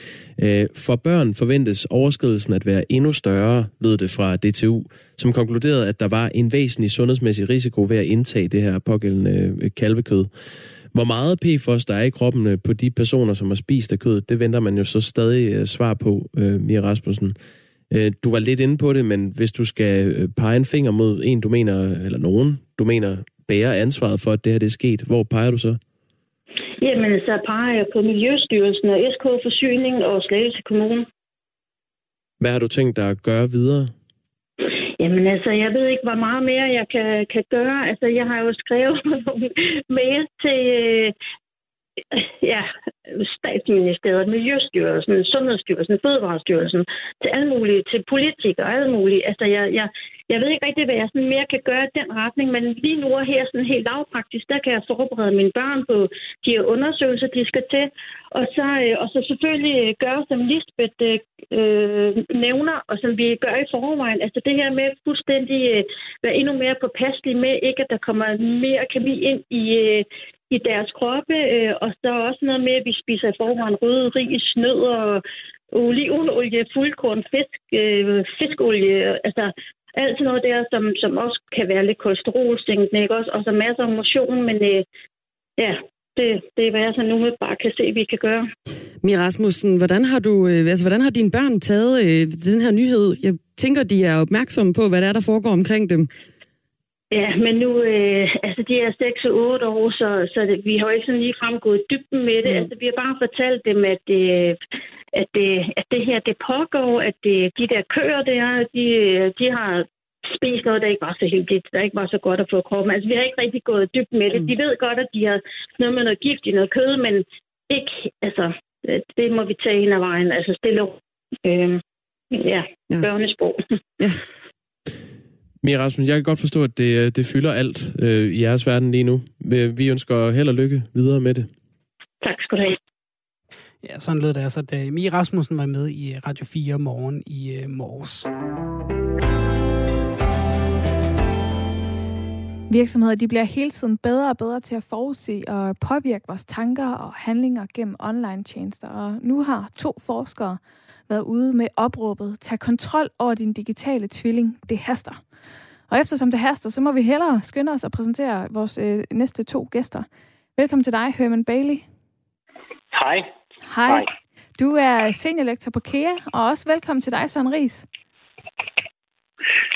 Øh, for børn forventes overskridelsen at være endnu større, lød det fra DTU, som konkluderede, at der var en væsentlig sundhedsmæssig risiko ved at indtage det her pågældende øh, kalvekød. Hvor meget PFOS der er i kroppen øh, på de personer, som har spist af kød, det venter man jo så stadig svar på, Mia Rasmussen. Du var lidt inde på det, men hvis du skal pege en finger mod en, du mener, eller nogen, du mener bærer ansvaret for, at det her det er sket, hvor peger du så? Jamen, så peger jeg på Miljøstyrelsen og SK Forsyning og Slagelse Kommune. Hvad har du tænkt dig at gøre videre? Jamen altså, jeg ved ikke, hvor meget mere jeg kan, kan gøre. Altså, jeg har jo skrevet [laughs] nogle mails til, øh, [coughs] ja, statsministeriet, Miljøstyrelsen, Sundhedsstyrelsen, Fødevarestyrelsen, til alle mulige, til politikere og alle mulige. Altså, jeg, jeg, jeg ved ikke rigtig, hvad jeg sådan mere kan gøre i den retning, men lige nu er her sådan helt lavpraktisk, der kan jeg forberede mine børn på de undersøgelser, de skal til. Og så, øh, og så selvfølgelig øh, gøre, som Lisbeth øh, øh, nævner, og som vi gør i forvejen. Altså det her med fuldstændig øh, være endnu mere påpasselig med, ikke at der kommer mere kemi ind i, øh, i deres kroppe, øh, og så også noget med, at vi spiser i forvejen røde ris, nød og olivenolie, fuldkorn, fisk, øh, fiskolie, altså alt sådan noget der, som, som også kan være lidt kolesterolstænkende, ikke også? Og så masser af motion, men øh, ja, det, det er, hvad jeg så nu bare kan se, vi kan gøre. Mia Rasmussen, hvordan har, du, øh, altså, hvordan har dine børn taget øh, den her nyhed? Jeg tænker, de er opmærksomme på, hvad der er, der foregår omkring dem. Ja, men nu, øh, altså de er 6 og 8 år, så, så det, vi har jo ikke sådan lige fremgået dybden med det. Mm. Altså vi har bare fortalt dem, at, det, at, det, at det her, det pågår, at det, de der køer der, de, de har spist noget, der ikke var så heldigt, der ikke var så godt at få kroppen. Altså vi har ikke rigtig gået dybt med det. Mm. De ved godt, at de har noget med noget gift i noget kød, men ikke, altså, det må vi tage ind ad vejen. Altså stille øh, ja, ja. børnesprog. Ja. [laughs] Mia Rasmus, jeg kan godt forstå, at det, øh, det fylder alt øh, i jeres verden lige nu. Vi ønsker held og lykke videre med det. Tak skal du have. Ja, sådan lød det altså, da Mia Rasmussen var med i Radio 4 morgen i uh, morges. Virksomheder de bliver hele tiden bedre og bedre til at forudse og påvirke vores tanker og handlinger gennem online tjenester. Og nu har to forskere været ude med opråbet, tag kontrol over din digitale tvilling, det haster. Og eftersom det haster, så må vi hellere skynde os at præsentere vores øh, næste to gæster. Velkommen til dig, Herman Bailey. Hej. Hej. Du er seniorlektor på KEA, og også velkommen til dig, Søren Ries.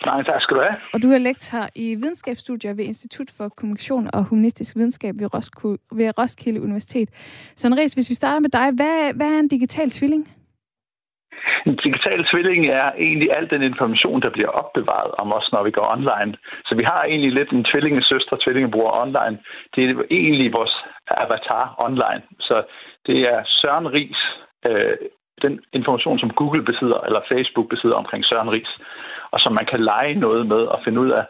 Nej, tak skal du have. Og du er lektor i videnskabsstudier ved Institut for Kommunikation og Humanistisk Videnskab ved, Roskilde, ved Roskilde Universitet. Søren Ries, hvis vi starter med dig, hvad, hvad er en digital tvilling? en digital tvilling er egentlig al den information, der bliver opbevaret om os, når vi går online. Så vi har egentlig lidt en tvillingesøster, tvillingebror online. Det er egentlig vores avatar online. Så det er Søren Ries, øh, den information, som Google besidder, eller Facebook besidder omkring Søren Ries, og som man kan lege noget med og finde ud af,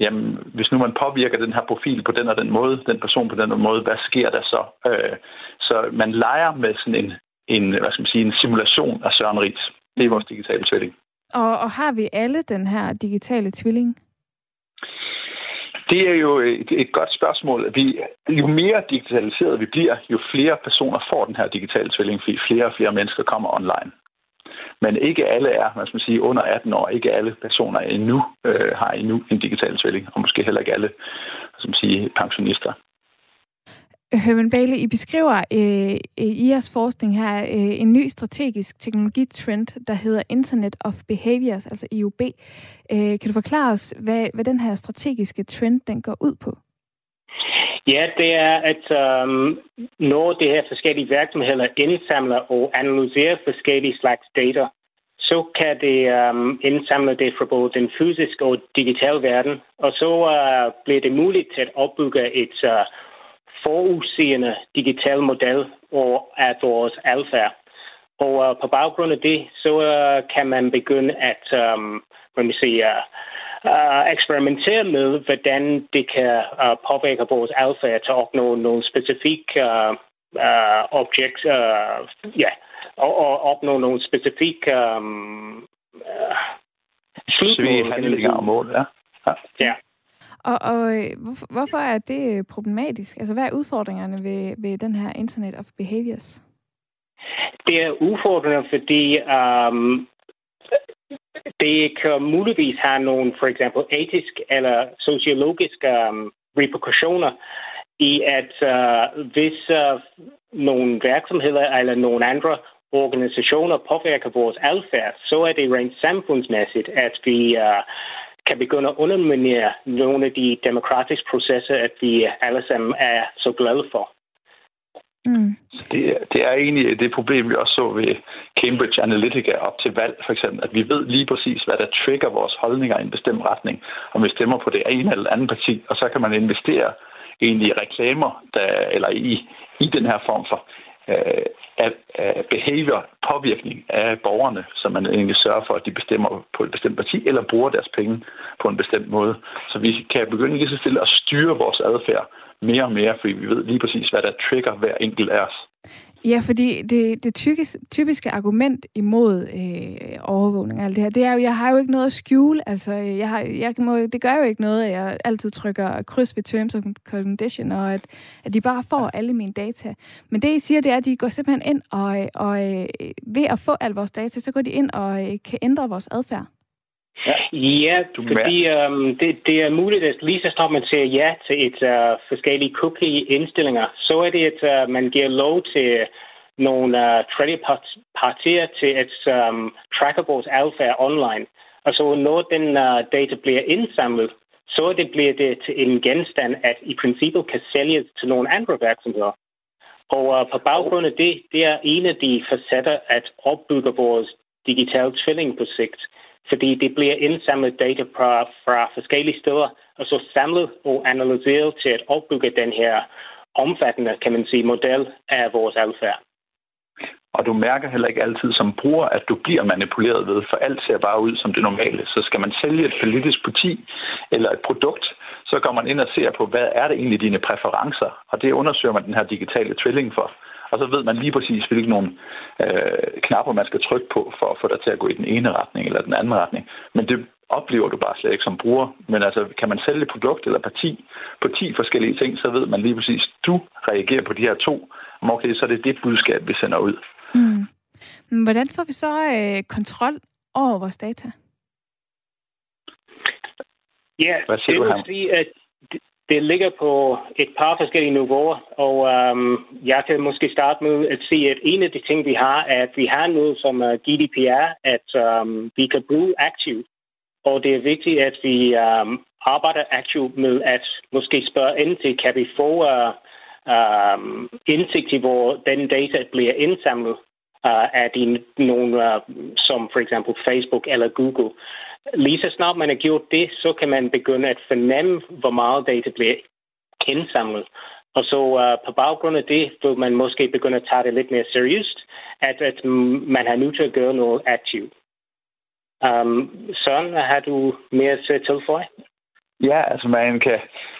jamen, hvis nu man påvirker den her profil på den og den måde, den person på den og måde, hvad sker der så? Øh, så man leger med sådan en, en, hvad skal man sige, en simulation af Søren Ries. Det er vores digitale tvilling. Og, og har vi alle den her digitale tvilling? Det er jo et, et godt spørgsmål. Vi, jo mere digitaliseret vi bliver, jo flere personer får den her digitale tvilling, fordi flere og flere mennesker kommer online. Men ikke alle er, hvad skal man sige, under 18 år. Ikke alle personer endnu øh, har endnu en digital tvilling, og måske heller ikke alle, hvad skal man sige, pensionister. Herman Bailey, I beskriver øh, øh, i jeres forskning her øh, en ny strategisk teknologitrend, der hedder Internet of Behaviors, altså IOB. Øh, kan du forklare os, hvad, hvad den her strategiske trend den går ud på? Ja, det er, at um, når det her forskellige virksomheder indsamler og analyserer forskellige slags data, så kan det um, indsamle det fra både den fysiske og digitale verden, og så uh, bliver det muligt at opbygge et uh, forudseende digital model af vores adfærd. Og uh, på baggrund af det, så uh, kan man begynde at um, hvad man siger, uh, eksperimentere med, hvordan det kan uh, påvirke vores adfærd til at opnå nogle specifikke uh, uh, objekt, uh, ja, og, og opnå nogle specifikke um, uh, slutmål. handlinger og mål, ja. ja. ja. Og, og hvorfor, hvorfor er det problematisk? Altså, hvad er udfordringerne ved, ved den her Internet of Behaviors? Det er udfordringer, fordi um, det kan muligvis have nogle, for eksempel, etiske eller sociologiske um, reperkussioner i, at uh, hvis uh, nogle virksomheder eller nogle andre organisationer påvirker vores adfærd, så er det rent samfundsmæssigt, at vi uh, kan begynde at underminere nogle af de demokratiske processer, at vi alle sammen er så glade for. Mm. Det, det er egentlig det problem, vi også så ved Cambridge Analytica op til valg, for eksempel, at vi ved lige præcis, hvad der trigger vores holdninger i en bestemt retning, om vi stemmer på det ene eller andet parti, og så kan man investere egentlig i reklamer, der, eller i, i den her form for øh, af, af behavior, påvirkning af borgerne, så man egentlig sørger for, at de bestemmer på et bestemt parti, eller bruger deres penge på en bestemt måde. Så vi kan begynde lige så stille at styre vores adfærd mere og mere, fordi vi ved lige præcis, hvad der trigger hver enkelt af os. Ja, fordi det, det typiske, typiske argument imod øh, overvågning og alt det her, det er jo, jeg har jo ikke noget at skjule. Altså, jeg har, jeg må, det gør jo ikke noget, at jeg altid trykker kryds ved terms and condition, og at, at de bare får alle mine data. Men det, I siger, det er, at de går simpelthen ind, og, og øh, ved at få al vores data, så går de ind og øh, kan ændre vores adfærd. Ja, fordi um, det, det er muligt, at lige så snart man siger ja til et uh, forskellige cookie-indstillinger, så er det, at uh, man giver lov til nogle uh, tredje partier til at um, tracke vores adfærd online. Og så når den uh, data bliver indsamlet, så det bliver det til en genstand, at i princippet kan sælges til nogle andre virksomheder. Og uh, på baggrund af det, det er en af de facetter at opbygge vores digital tvilling på sigt fordi det bliver indsamlet data fra, fra forskellige steder, og så samlet og analyseret til at opbygge den her omfattende, kan man sige, model af vores adfærd. Og du mærker heller ikke altid som bruger, at du bliver manipuleret ved, for alt ser bare ud som det normale. Så skal man sælge et politisk parti eller et produkt, så går man ind og ser på, hvad er det egentlig dine præferencer? Og det undersøger man den her digitale tvilling for. Og så ved man lige præcis, hvilke nogle øh, knapper, man skal trykke på, for at få dig til at gå i den ene retning eller den anden retning. Men det oplever du bare slet ikke som bruger. Men altså, kan man sælge et produkt eller parti på 10 forskellige ting, så ved man lige præcis, du reagerer på de her to. Okay, så er det det budskab, vi sender ud. Mm. Hvordan får vi så øh, kontrol over vores data? Ja, Hvad siger det vil sige, at det det ligger på et par forskellige niveauer, og øhm, jeg kan måske starte med at sige, at en af de ting, vi har, er, at vi har noget som GDPR, at øhm, vi kan bruge aktivt. Og det er vigtigt, at vi øhm, arbejder aktivt med at måske spørge ind til, kan vi få øh, øh, indsigt i, hvor den data bliver indsamlet. øh, af de, nogle, øh, som for eksempel Facebook eller Google. Lige så snart man har gjort det, så kan man begynde at fornemme, hvor meget data bliver indsamlet. Og så uh, på baggrund af det, vil man måske begynde at tage det lidt mere seriøst, at, at man har nødt til at gøre noget aktivt. Um, Søren, har du mere til at tilføje? Ja, altså man kan,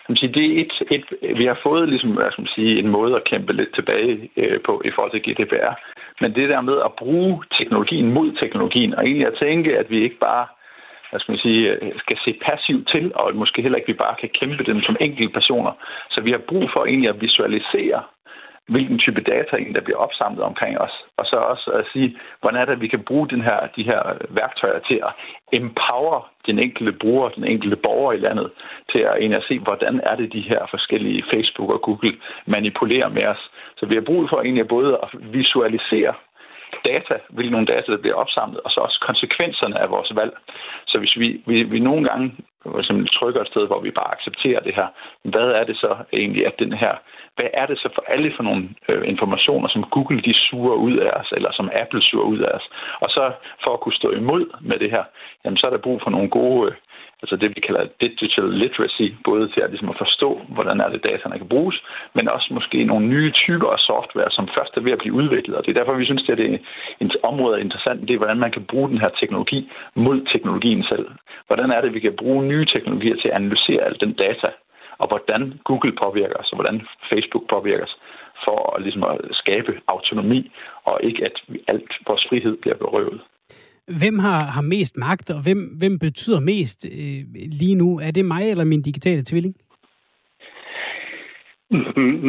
man sige, det er et, et, vi har fået ligesom, hvad skal man sige, en måde at kæmpe lidt tilbage øh, på i forhold til GDPR. Men det der med at bruge teknologien mod teknologien, og egentlig at tænke, at vi ikke bare hvad skal, man sige, skal se passivt til, og måske heller ikke vi bare kan kæmpe dem som enkelte personer. Så vi har brug for egentlig at visualisere hvilken type data der bliver opsamlet omkring os. Og så også at sige, hvordan er det, at vi kan bruge den her, de her værktøjer til at empower den enkelte bruger, den enkelte borger i landet, til at, egentlig at se, hvordan er det, de her forskellige Facebook og Google manipulerer med os. Så vi har brug for egentlig både at visualisere data, hvilke nogle data, der bliver opsamlet, og så også konsekvenserne af vores valg. Så hvis vi, vi, vi nogle gange som trykker et sted, hvor vi bare accepterer det her, hvad er det så egentlig, at den her, hvad er det så for alle for nogle øh, informationer, som Google de suger ud af os, eller som Apple suger ud af os. Og så for at kunne stå imod med det her, jamen så er der brug for nogle gode øh, altså det, vi kalder digital literacy, både til at, ligesom at forstå, hvordan er det, dataerne kan bruges, men også måske nogle nye typer af software, som først er ved at blive udviklet. Og det er derfor, vi synes, at det er et område er interessant, det er, hvordan man kan bruge den her teknologi mod teknologien selv. Hvordan er det, vi kan bruge nye teknologier til at analysere al den data, og hvordan Google påvirker os, og hvordan Facebook påvirker os, for at, ligesom at skabe autonomi, og ikke at alt vores frihed bliver berøvet. Hvem har, har mest magt, og hvem, hvem betyder mest øh, lige nu? Er det mig eller min digitale tvilling?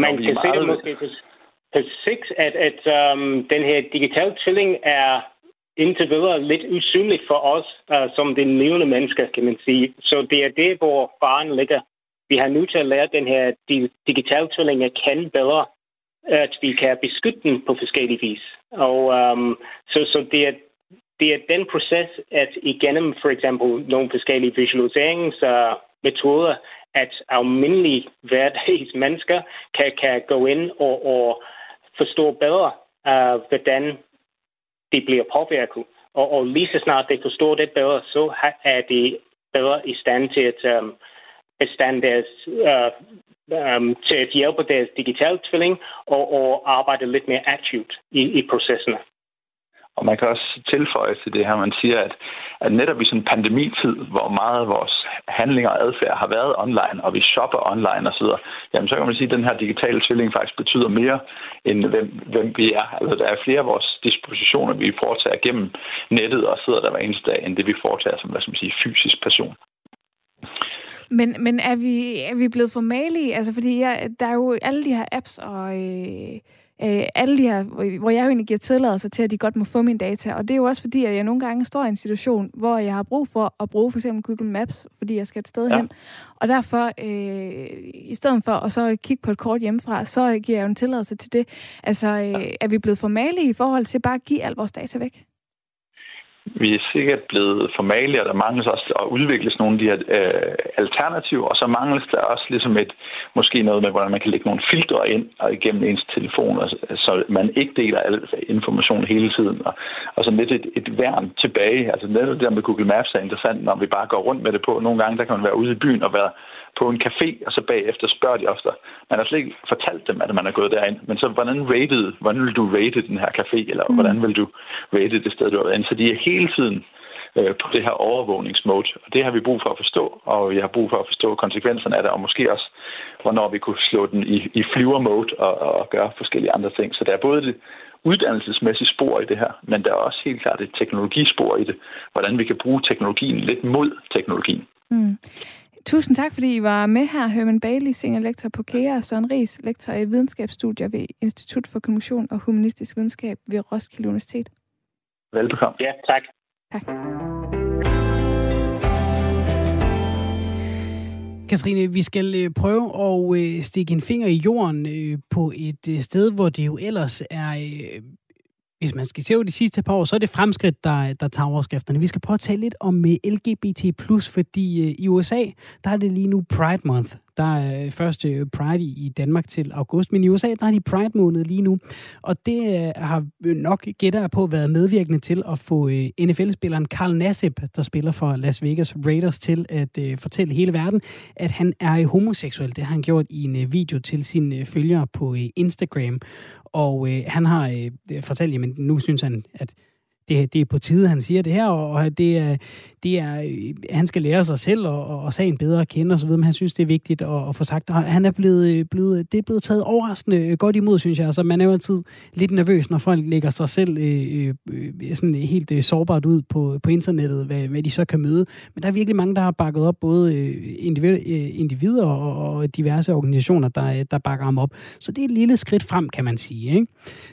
Man kan se det måske på, på sigt, at, at um, den her digitale tvilling er indtil videre lidt usynligt for os, uh, som det levende mennesker, kan man sige. Så det er det, hvor faren ligger. Vi har nu til at lære den her digitale tvilling at kende bedre, at vi kan beskytte den på forskellige vis. Og um, så, så det er det er den proces, at igennem for eksempel nogle forskellige visualiseringsmetoder, at almindelige hverdagsmennesker [laughs] kan, kan gå ind og, og forstå bedre, uh, hvordan de bliver påvirket. Og, og lige så snart de forstår det bedre, så er de bedre i stand til at øh, um, bestand deres, uh, um, til at hjælpe deres digitale tvilling og, og arbejde lidt mere aktivt i, i processerne. Og man kan også tilføje til det her, man siger, at, at netop i sådan en pandemitid, hvor meget af vores handlinger og adfærd har været online, og vi shopper online osv., jamen så kan man sige, at den her digitale tvilling faktisk betyder mere, end hvem, hvem vi er. Altså der er flere af vores dispositioner, vi foretager gennem nettet og sidder der hver eneste dag, end det vi foretager som, hvad skal man sige, fysisk person. Men, men er, vi, er vi blevet formalige? Altså, fordi jeg, der er jo alle de her apps og... Øh øh, alle de her, hvor jeg jo egentlig giver tilladelse til, at de godt må få mine data. Og det er jo også fordi, at jeg nogle gange står i en situation, hvor jeg har brug for at bruge for eksempel Google Maps, fordi jeg skal et sted ja. hen. Og derfor, øh, i stedet for at så kigge på et kort hjemmefra, så giver jeg jo en tilladelse til det. Altså, øh, er vi blevet formale i forhold til bare at give al vores data væk? Vi er sikkert blevet formale, og der mangles også at udvikles nogle af de her øh, alternativer, og så mangles der også ligesom et, måske noget med, hvordan man kan lægge nogle filtre ind og igennem ens telefon, og, så man ikke deler al information hele tiden, og, og så lidt et, et værn tilbage. Altså netop det der med Google Maps er interessant, når vi bare går rundt med det på. Nogle gange, der kan man være ude i byen og være på en café, og så bagefter spørger de ofte. Man har slet ikke fortalt dem, at man er gået derind, men så hvordan rated, hvordan vil du rate den her café, eller mm. hvordan vil du rate det sted, du har været inde? Så de er hele tiden øh, på det her overvågningsmode, og det har vi brug for at forstå, og vi har brug for at forstå konsekvenserne af det, og måske også, hvornår vi kunne slå den i, i flyvermode og, og gøre forskellige andre ting. Så der er både det uddannelsesmæssige spor i det her, men der er også helt klart et teknologispor i det, hvordan vi kan bruge teknologien lidt mod teknologien. Mm. Tusind tak, fordi I var med her. Herman Bailey, senior lektor på KEA, og Søren Ries, lektor i videnskabsstudier ved Institut for Kommunikation og Humanistisk Videnskab ved Roskilde Universitet. Velbekomme. Ja, tak. Tak. Katrine, vi skal øh, prøve at øh, stikke en finger i jorden øh, på et sted, hvor det jo ellers er hvis man skal se de sidste par år, så er det fremskridt, der, der tager overskrifterne. Vi skal prøve at tale lidt om øh, LGBT+, fordi øh, i USA, der er det lige nu Pride Month. Der er øh, første Pride i Danmark til august, men i USA, der er de Pride-måned lige nu. Og det har nok, gætter på, været medvirkende til at få NFL-spilleren Carl Nassib, der spiller for Las Vegas Raiders, til at fortælle hele verden, at han er homoseksuel. Det har han gjort i en video til sine følgere på Instagram. Og øh, han har øh, fortalt, jamen nu synes han, at det, det er på tide, han siger det her, og det er, det er, øh, han skal lære sig selv og, og sagen bedre at kende osv., men han synes, det er vigtigt at, at få sagt, og han er blevet, øh, blevet, det er blevet taget overraskende øh, godt imod, synes jeg. Altså, man er jo altid lidt nervøs, når folk lægger sig selv øh, øh, sådan helt øh, sårbart ud på, på internettet, hvad, hvad de så kan møde. Men der er virkelig mange, der har bakket op, både øh, individ, øh, individer og, og diverse organisationer, der, der bakker ham op. Så det er et lille skridt frem, kan man sige. Ikke?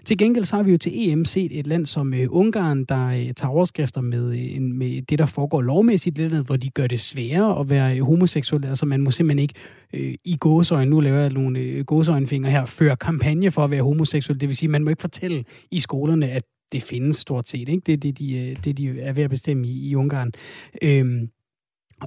Til gengæld så har vi jo til EM set et land som øh, Ungarn, der øh, tager overskrifter med, øh, en, med det, der foregår lovmæssigt lidt, hvor de gør det sværere at være øh, homoseksuel. Altså man må simpelthen ikke øh, i gåsøjne, nu laver jeg nogle øh, gåsøjnefingre her, føre kampagne for at være homoseksuel. Det vil sige, man må ikke fortælle i skolerne, at det findes stort set. Ikke? Det er det, de, det, de er ved at bestemme i, i Ungarn. Øhm,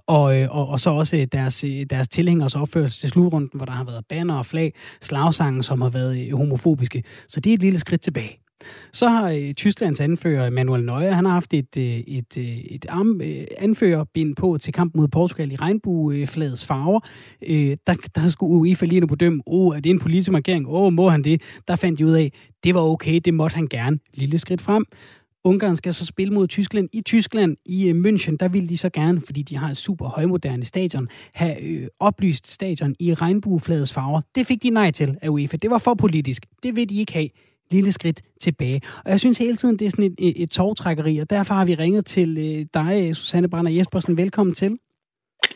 og, og, og så også deres, deres tilhængers opførsel til slutrunden, hvor der har været banner og flag, slagsange, som har været homofobiske. Så det er et lille skridt tilbage. Så har øh, Tysklands anfører Manuel Neuer, han har haft et, øh, et, øh, et arm, anførerbind på til kamp mod Portugal i regnbueflagets farver. Der, der skulle UEFA lige nu bedømme, åh, oh, er det en politisk markering? Åh, oh, må han det? Der fandt de ud af, det var okay, det måtte han gerne. Lille skridt frem. Ungarn skal så spille mod Tyskland. I Tyskland, i München, der vil de så gerne, fordi de har et super højmoderne stadion, have øh, oplyst stadion i regnbueflagets farver. Det fik de nej til af UEFA. Det var for politisk. Det vil de ikke have lille skridt tilbage. Og jeg synes hele tiden, det er sådan et, et, et togtrækkeri, og derfor har vi ringet til øh, dig, Susanne Brander Jespersen. Velkommen til.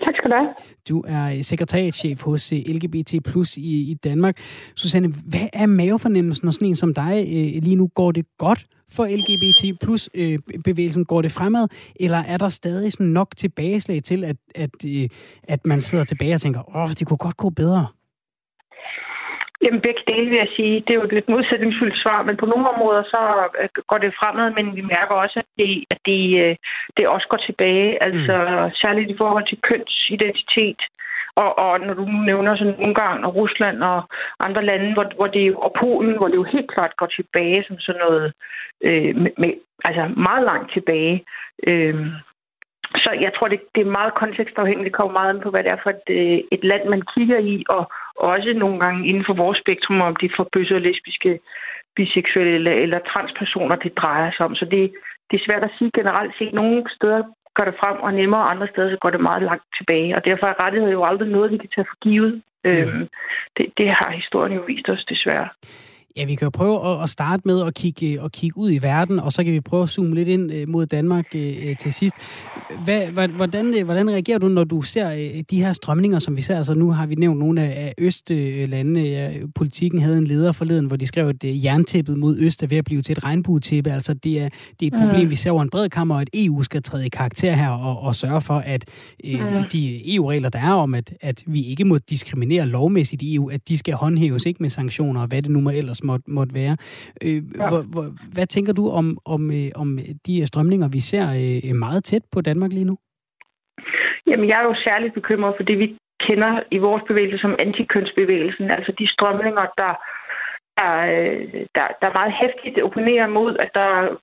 Tak skal du have. Du er sekretariatschef hos øh, LGBT Plus i, i Danmark. Susanne, hvad er mavefornemmelsen, når sådan en som dig øh, lige nu går det godt for LGBT plus øh, bevægelsen? Går det fremad, eller er der stadig sådan nok tilbageslag til, at, at, øh, at man sidder tilbage og tænker, åh, det kunne godt gå bedre? Jamen begge dele vil jeg sige. Det er jo et lidt modsætningsfuldt svar, men på nogle områder så øh, går det fremad, men vi mærker også, at det, at det, øh, det også går tilbage. Altså mm. særligt i forhold til kønsidentitet. Og, og når du nu nævner sådan Ungarn og Rusland og andre lande, hvor, hvor det jo, og Polen, hvor det jo helt klart går tilbage som sådan noget, øh, med, med, altså meget langt tilbage. Øh, så jeg tror, det, det er meget kontekstafhængigt. Det kommer meget an på, hvad det er for et, øh, et land, man kigger i, og også nogle gange inden for vores spektrum, om det er for bøsser, lesbiske, biseksuelle eller, eller transpersoner, det drejer sig om. Så det, det er svært at sige generelt set. Nogle steder går det frem og nemmere, og andre steder så går det meget langt tilbage. Og derfor er rettighed jo aldrig noget, vi kan tage for givet. Mm. Øhm, det, det har historien jo vist os desværre. Ja, vi kan jo prøve at starte med at kigge, at kigge ud i verden, og så kan vi prøve at zoome lidt ind øh, mod Danmark øh, til sidst. Hvad, hvordan, øh, hvordan reagerer du, når du ser de her strømninger, som vi ser? Altså nu har vi nævnt nogle af østlandene. Ja, politikken havde en leder forleden, hvor de skrev, at jerntæppet mod øst er ved at blive til et regnbuetæppe. Altså det er, det er et problem, mm. vi ser over en bred kammer, og at EU skal træde i karakter her og, og sørge for, at øh, mm. de EU-regler, der er om, at, at vi ikke må diskriminere lovmæssigt i EU, at de skal håndhæves ikke med sanktioner og hvad det nu må ellers måtte, måtte være. Øh, ja. hvor, hvor, hvad tænker du om, om, øh, om de strømninger, vi ser øh, meget tæt på Danmark lige nu? Jamen, jeg er jo særligt bekymret for det, vi kender i vores bevægelse som antikønsbevægelsen. Altså de strømninger, der er, der, der er meget hæftigt opponerer mod, at der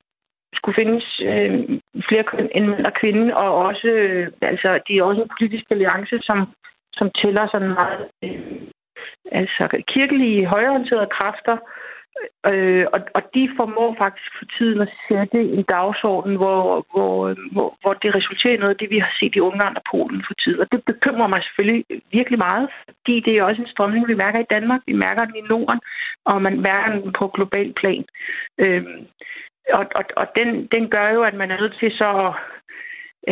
skulle findes øh, flere køn end mænd og kvinde, og også, øh, altså, de er også en politisk alliance, som, som tæller sådan meget øh, altså kirkelige højorienterede kræfter, Øh, og, og de formår faktisk for tiden at sætte en dagsorden, hvor, hvor, hvor, hvor det resulterer i noget af det, vi har set i Ungarn og Polen for tid. Og det bekymrer mig selvfølgelig virkelig meget, fordi det er også en strømning, vi mærker i Danmark, vi mærker den i Norden, og man mærker den på global plan. Øh, og og, og den, den gør jo, at man er nødt til så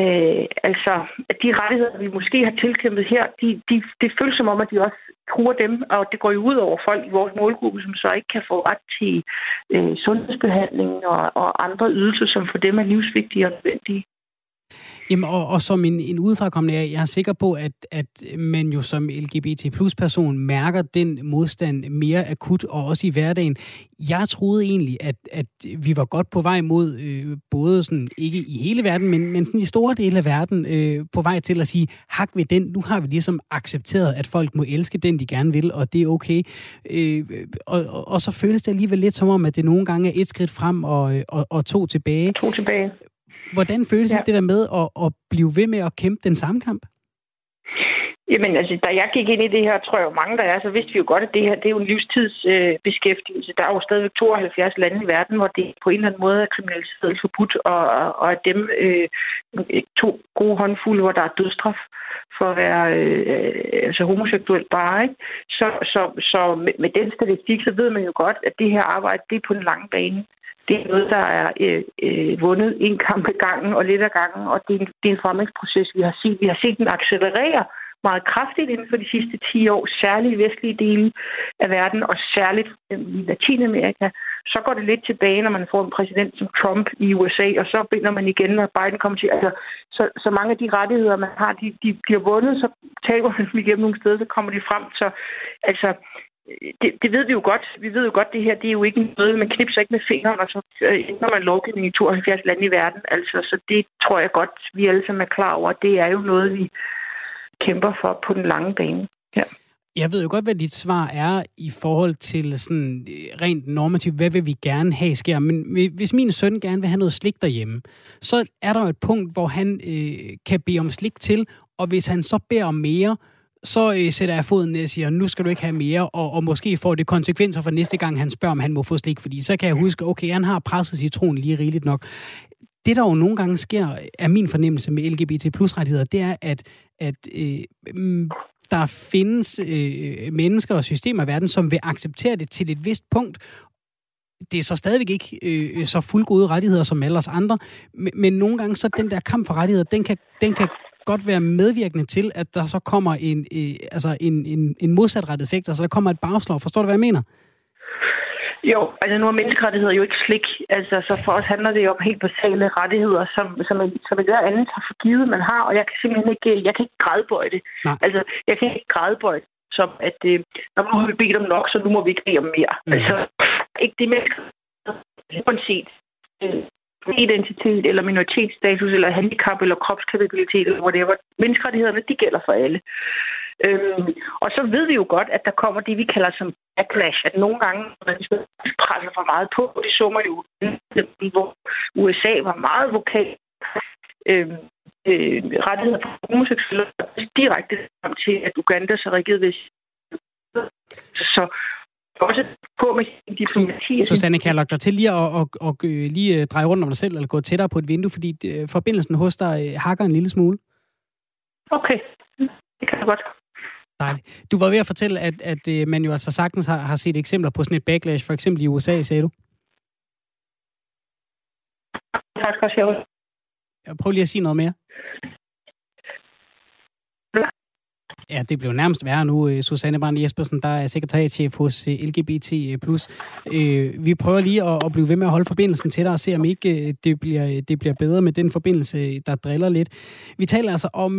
Øh, altså, at de rettigheder, vi måske har tilkæmpet her, de, de, det føles som om, at de også truer dem, og det går jo ud over folk i vores målgruppe, som så ikke kan få ret til øh, sundhedsbehandling og, og andre ydelser, som for dem er livsvigtige og nødvendige. Jamen, og, og som en, en udefrakommende, jeg er sikker på, at, at man jo som LGBT plus person mærker den modstand mere akut og også i hverdagen. Jeg troede egentlig, at, at vi var godt på vej mod, øh, både sådan, ikke i hele verden, men, men sådan i store dele af verden, øh, på vej til at sige, hak ved den, nu har vi ligesom accepteret, at folk må elske den, de gerne vil, og det er okay. Øh, og, og, og så føles det alligevel lidt som om, at det nogle gange er et skridt frem og, øh, og, og to tilbage. To tilbage. Hvordan føles ja. det der med at, at blive ved med at kæmpe den samme kamp? Jamen, altså, da jeg gik ind i det her, tror jeg jo mange, der er, så vidste vi jo godt, at det her, det er jo en livstidsbeskæftigelse. Øh, der er jo stadigvæk 72 lande i verden, hvor det på en eller anden måde er kriminaliseret forbudt, og, og at dem øh, to gode håndfulde, hvor der er dødstraf for at være øh, altså homoseksuel bare, ikke? Så, så, så med, med den statistik, så ved man jo godt, at det her arbejde, det er på den lange bane. Det er noget, der er øh, øh, vundet en kamp ad gangen og lidt ad gangen, og det er, en, det er en forandringsproces, vi har set. Vi har set den accelerere meget kraftigt inden for de sidste 10 år, særligt i vestlige dele af verden, og særligt øh, i Latinamerika. Så går det lidt tilbage, når man får en præsident som Trump i USA, og så binder man igen, når Biden kommer til. Altså, så, så mange af de rettigheder, man har, de, de bliver vundet, så taber man dem igennem nogle steder, så kommer de frem. Så altså, det, det ved vi jo godt. Vi ved jo godt, det her det er jo ikke noget, man knipser ikke med fingeren, og så øh, ændrer man lovgivning i 72 lande i verden. Altså, så det tror jeg godt, vi alle sammen er klar over. Det er jo noget, vi kæmper for på den lange bane. Ja. Jeg ved jo godt, hvad dit svar er i forhold til sådan øh, rent normativt, hvad vil vi gerne have sker. Men hvis min søn gerne vil have noget slik derhjemme, så er der jo et punkt, hvor han øh, kan bede om slik til, og hvis han så beder om mere, så øh, sætter jeg foden ned og siger, nu skal du ikke have mere, og, og måske får det konsekvenser for næste gang, han spørger, om han må få slik, fordi så kan jeg huske, okay, han har presset citronen lige rigeligt nok. Det, der jo nogle gange sker, er min fornemmelse med LGBT plus rettigheder, det er, at, at øh, mm, der findes øh, mennesker og systemer i verden, som vil acceptere det til et vist punkt, det er så stadigvæk ikke øh, så fuldgode rettigheder som alle os andre, men, men nogle gange så den der kamp for rettigheder, den kan, den kan godt være medvirkende til, at der så kommer en, øh, altså en, en, en modsatrettet effekt, altså der kommer et bagslag. Forstår du, hvad jeg mener? Jo, altså nu er menneskerettigheder jo ikke slik. Altså, så for os handler det jo om helt basale rettigheder, som, som, som et hver andet har forgivet, man har, og jeg kan simpelthen ikke, jeg kan ikke grædebøje det. Nej. Altså, jeg kan ikke grædebøje det, som at, øh, når nu har vi bedt om nok, så nu må vi ikke bede om mere. Mm. Altså, ikke det med uanset øh, identitet, eller minoritetsstatus, eller handicap, eller kropskapabilitet, eller whatever. Menneskerettighederne, de gælder for alle. Øhm, og så ved vi jo godt, at der kommer det, vi kalder som backlash, at nogle gange, når man presser for meget på, det så man jo, hvor USA var meget vokal øhm, øh, rettigheder for homoseksuelle direkte frem til, at Uganda så reagerede ved så også på med diplomati. Susanne, kan jeg lukke dig til lige at, at, at, at lige øh, dreje rundt om dig selv, eller gå tættere på et vindue, fordi øh, forbindelsen hos dig øh, hakker en lille smule? Okay, det kan jeg godt. Dejligt. Du var ved at fortælle, at, at man jo altså sagtens har, har set eksempler på sådan et backlash, for eksempel i USA, sagde du? Tak skal jeg Prøv lige at sige noget mere. Ja, det blev nærmest værre nu. Øh, Susanne Brand Jespersen, der er sekretariatchef hos øh, LGBT+. Øh, vi prøver lige at, at blive ved med at holde forbindelsen til dig og se, om ikke det bliver, det bliver bedre med den forbindelse, der driller lidt. Vi taler altså om,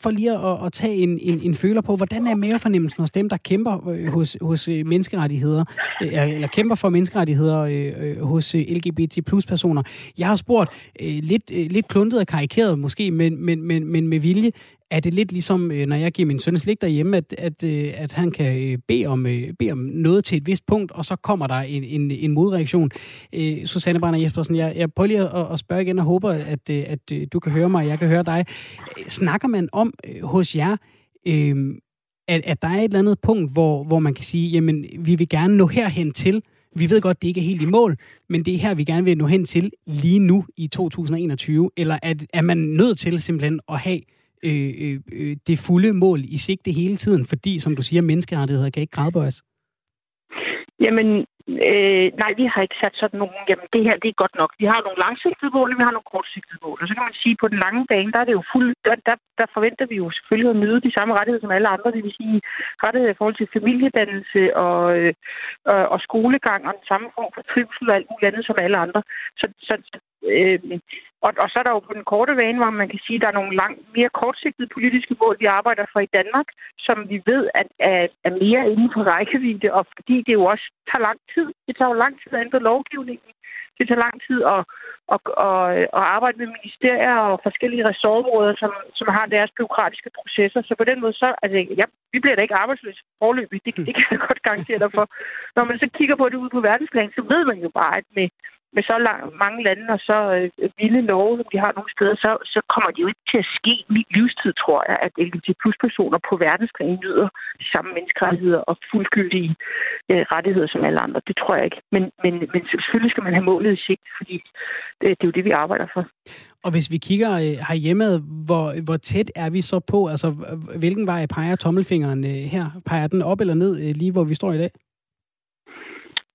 for lige at, at tage en, en, en føler på, hvordan er mavefornemmelsen hos dem, der kæmper hos, hos menneskerettigheder, eller kæmper for menneskerettigheder hos LGBT plus personer. Jeg har spurgt lidt, lidt kluntet og karikeret måske, men, men, men, men med vilje, er det lidt ligesom, øh, når jeg giver min søn slik derhjemme, at, at, øh, at han kan øh, bede om, bede om noget til et vist punkt, og så kommer der en, en, en modreaktion. Øh, Susanne Brander Jespersen, jeg, jeg prøver lige at, at spørge igen og håber, at, at du kan høre mig, og jeg kan høre dig. Snakker man om hos jer, øh, at, at der er et eller andet punkt, hvor, hvor man kan sige, jamen, vi vil gerne nå herhen til, vi ved godt, det ikke er helt i mål, men det er her, vi gerne vil nå hen til lige nu i 2021, eller at, er man nødt til simpelthen at have Øh, øh, øh, det fulde mål i sigte hele tiden, fordi, som du siger, menneskerettigheder kan ikke gradbøjes? Jamen, øh, nej, vi har ikke sat sådan nogen, jamen det her, det er godt nok. Vi har nogle langsigtede mål, og vi har nogle kortsigtede mål. Og så kan man sige, at på den lange bane, der er det jo fuld, der, der, der forventer vi jo selvfølgelig at nyde de samme rettigheder som alle andre. Det vil sige rettigheder i forhold til familiedannelse og, øh, og, og skolegang og den samme form for trivsel og alt muligt andet som alle andre. Så, så Øh, og, og så er der jo på den korte bane, hvor man kan sige, at der er nogle langt mere kortsigtede politiske mål, vi arbejder for i Danmark, som vi ved at, at er mere inden for rækkevidde, og fordi det jo også tager lang tid. Det tager jo lang tid at ændre lovgivningen. Det tager lang tid at, at, at, at arbejde med ministerier og forskellige ressortområder, som, som har deres byråkratiske processer. Så på den måde, så, altså, ja, vi bliver da ikke arbejdsløse forløbig. Det, det kan jeg godt garantere dig for. Når man så kigger på det ude på verdensplan, så ved man jo bare, at med, med så lang, mange lande og så øh, vilde love, som de har nogle steder, så, så kommer det jo ikke til at ske i livstid, tror jeg, at LGBT plus personer på verdensplan nyder de samme menneskerettigheder og fuldgyldige øh, rettigheder som alle andre. Det tror jeg ikke. Men, men, men selvfølgelig skal man have målet i sigt, fordi det, det er jo det, vi arbejder for. Og hvis vi kigger øh, herhjemme, hvor, hvor tæt er vi så på? Altså, hvilken vej peger tommelfingeren øh, her? Peger den op eller ned, øh, lige hvor vi står i dag?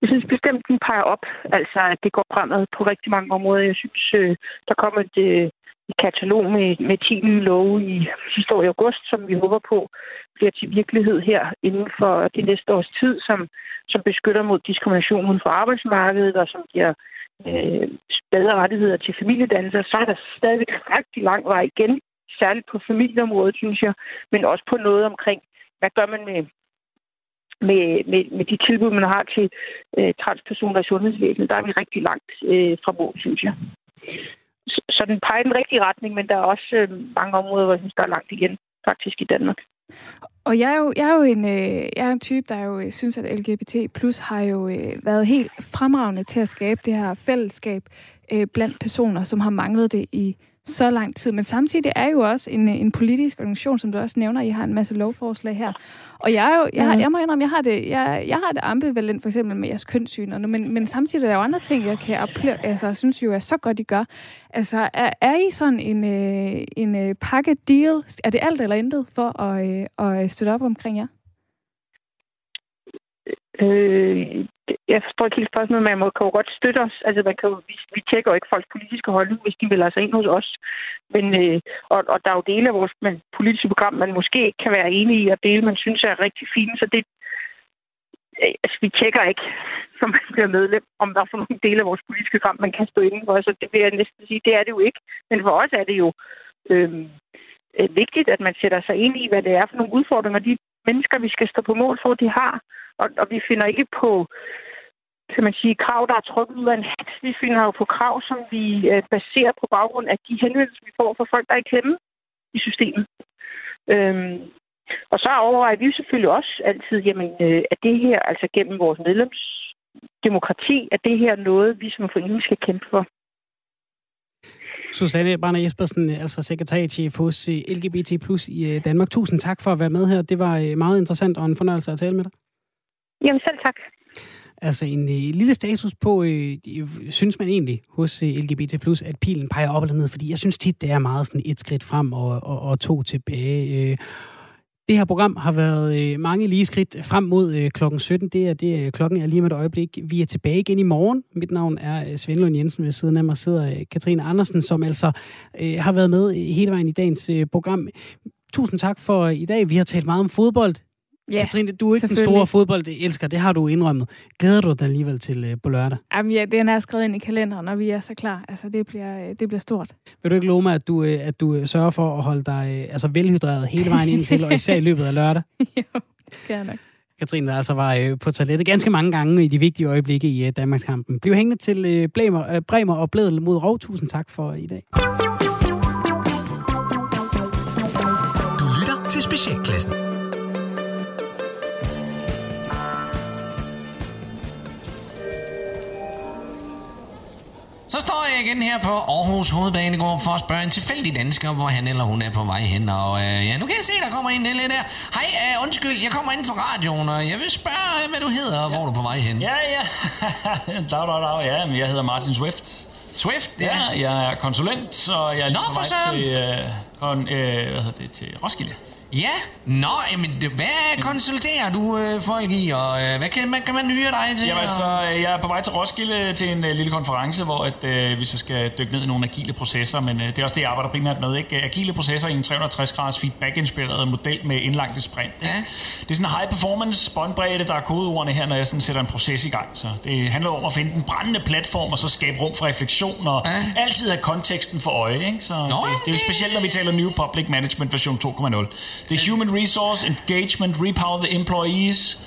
Jeg synes bestemt, den peger op. Altså, at det går fremad på rigtig mange områder. Jeg synes, øh, der kommer et, øh, et katalog med, med 10 nye love i sidste år i august, som vi håber på bliver til virkelighed her inden for det næste års tid, som, som beskytter mod diskrimination uden for arbejdsmarkedet, og som giver øh, bedre rettigheder til familiedannelser. Så er der stadigvæk rigtig lang vej igen, særligt på familieområdet, synes jeg, men også på noget omkring, hvad gør man med med, med, med de tilbud, man har til øh, transpersoner i sundhedsvæsenet, der er vi rigtig langt øh, fra mål, synes jeg. Så, så den peger den rigtige retning, men der er også øh, mange områder, hvor jeg synes, der er langt igen, faktisk i Danmark. Og jeg er jo, jeg er jo en, øh, jeg er en type, der jo øh, synes, at LGBT plus har jo øh, været helt fremragende til at skabe det her fællesskab øh, blandt personer, som har manglet det i så lang tid. Men samtidig er jo også en, en politisk organisation, som du også nævner. I har en masse lovforslag her. Og jeg, er jo, jeg, mm. jeg må indrømme, jeg har det, jeg, jeg har det ambivalent for eksempel med jeres kønssyn. Men, men samtidig er der jo andre ting, jeg kan opleve, altså, synes jo er så godt, I gør. Altså, er, er I sådan en, øh, en øh, pakke deal? Er det alt eller intet for at, øh, at støtte op omkring jer? Øh, jeg forstår ikke helt spørgsmålet, men man kan jo godt støtte os. Altså, man kan jo, vi, vi tjekker jo ikke folks politiske holdning, hvis de vil altså ind hos os. Men, øh, og, og der er jo dele af vores man, politiske program, man måske ikke kan være enige i, og dele, man synes er rigtig fine. Så det, øh, altså, vi tjekker ikke, [laughs] som man bliver medlem, om der er for nogle dele af vores politiske program, man kan stå inden for. Så det vil jeg næsten sige, det er det jo ikke. Men for os er det jo øhm, øh, vigtigt, at man sætter sig ind i, hvad det er for nogle udfordringer, de mennesker, vi skal stå på mål for, de har. Og, og vi finder ikke på, kan man sige, krav, der er trukket ud af en hat. Vi finder jo på krav, som vi øh, baserer på baggrund af de henvendelser, vi får fra folk, der er i klemme i systemet. Øhm, og så overvejer vi selvfølgelig også altid, jamen, øh, at det her, altså gennem vores medlemsdemokrati, at det her noget, vi som forening skal kæmpe for. Susanne Brander Jespersen, altså sekretærchef hos øh, LGBT Plus i øh, Danmark. Tusind tak for at være med her. Det var øh, meget interessant og en fornøjelse at tale med dig. Jamen selv tak. Altså en øh, lille status på, øh, synes man egentlig hos øh, LGBT+, at pilen peger op eller ned, fordi jeg synes tit, det er meget sådan et skridt frem og, og, og to tilbage. Øh, det her program har været øh, mange lige skridt frem mod øh, klokken 17. Det er, det er, klokken er lige med et øjeblik. Vi er tilbage igen i morgen. Mit navn er øh, Svend Lund Jensen. Ved siden af mig sidder øh, Katrine Andersen, som altså øh, har været med hele vejen i dagens øh, program. Tusind tak for øh, i dag. Vi har talt meget om fodbold. Ja, Katrine, du er ikke den store fodboldelsker, det har du indrømmet. Glæder du dig alligevel til uh, på lørdag? Jamen ja, den er skrevet ind i kalenderen, når vi er så klar. Altså, det bliver, det bliver stort. Vil du ikke love mig, at du, uh, at du sørger for at holde dig uh, altså velhydreret hele vejen ind til, og især i løbet af lørdag? [laughs] jo, det skal jeg nok. Katrine, der altså var øh, på toilettet ganske mange gange i de vigtige øjeblikke i øh, Danmarkskampen. Bliv hængende til øh, Bremer, øh, Bremer og Blædel mod Rov. Tusind tak for i dag. Du lytter til Specialklassen. Så står jeg igen her på Aarhus Hovedbanegård for at spørge en tilfældig dansker, hvor han eller hun er på vej hen. Og øh, ja, nu kan jeg se, der kommer en lille der. Hej, øh, undskyld, jeg kommer ind fra radioen, og jeg vil spørge, øh, hvad du hedder, og ja. hvor du er på vej hen. Ja, ja. [laughs] dag, dag, dag. Ja, men jeg hedder Martin Swift. Swift, ja. ja. jeg er konsulent, og jeg er lige Nå, på vej til... Øh, kon, øh, hvad hedder det, til Roskilde. Ja, nå, jamen, det- hvad konsulterer du øh, folk i, og øh, hvad kan man, kan man hyre dig til? Jamen altså, øh, jeg er på vej til Roskilde til en uh, lille konference, hvor at, uh, vi så skal dykke ned i nogle agile processer, men uh, det er også det, jeg arbejder primært med. Ikke? Agile processer i en 360-graders feedback-inspireret model med indlagte sprint. Ikke? Ja. Det er sådan en high-performance båndbredde, der er kodeordene her, når jeg sådan sætter en proces i gang. Så det handler om at finde den brændende platform, og så skabe rum for refleksion, og Ja. altid have konteksten for øje. Ikke? Så det, jamen, det, er jo det- specielt, når vi taler New Public Management version 2.0. Er Human Resource, Engagement, Repower the Employees,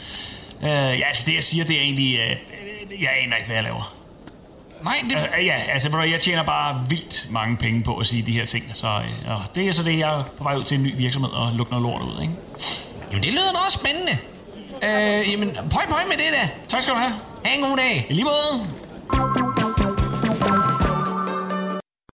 Uh, ja, altså det jeg siger, det er egentlig... Uh, jeg aner ikke, hvad jeg laver. Nej, det... Uh, ja, altså jeg tjener bare vildt mange penge på at sige de her ting. Så uh, og det er så det, jeg er på vej ud til en ny virksomhed og lukke noget lort ud, ikke? Jamen, det lyder da også spændende. Øh, jamen, prøv, prøv med det da. Tak skal du have. Ha' en god dag. I lige måde.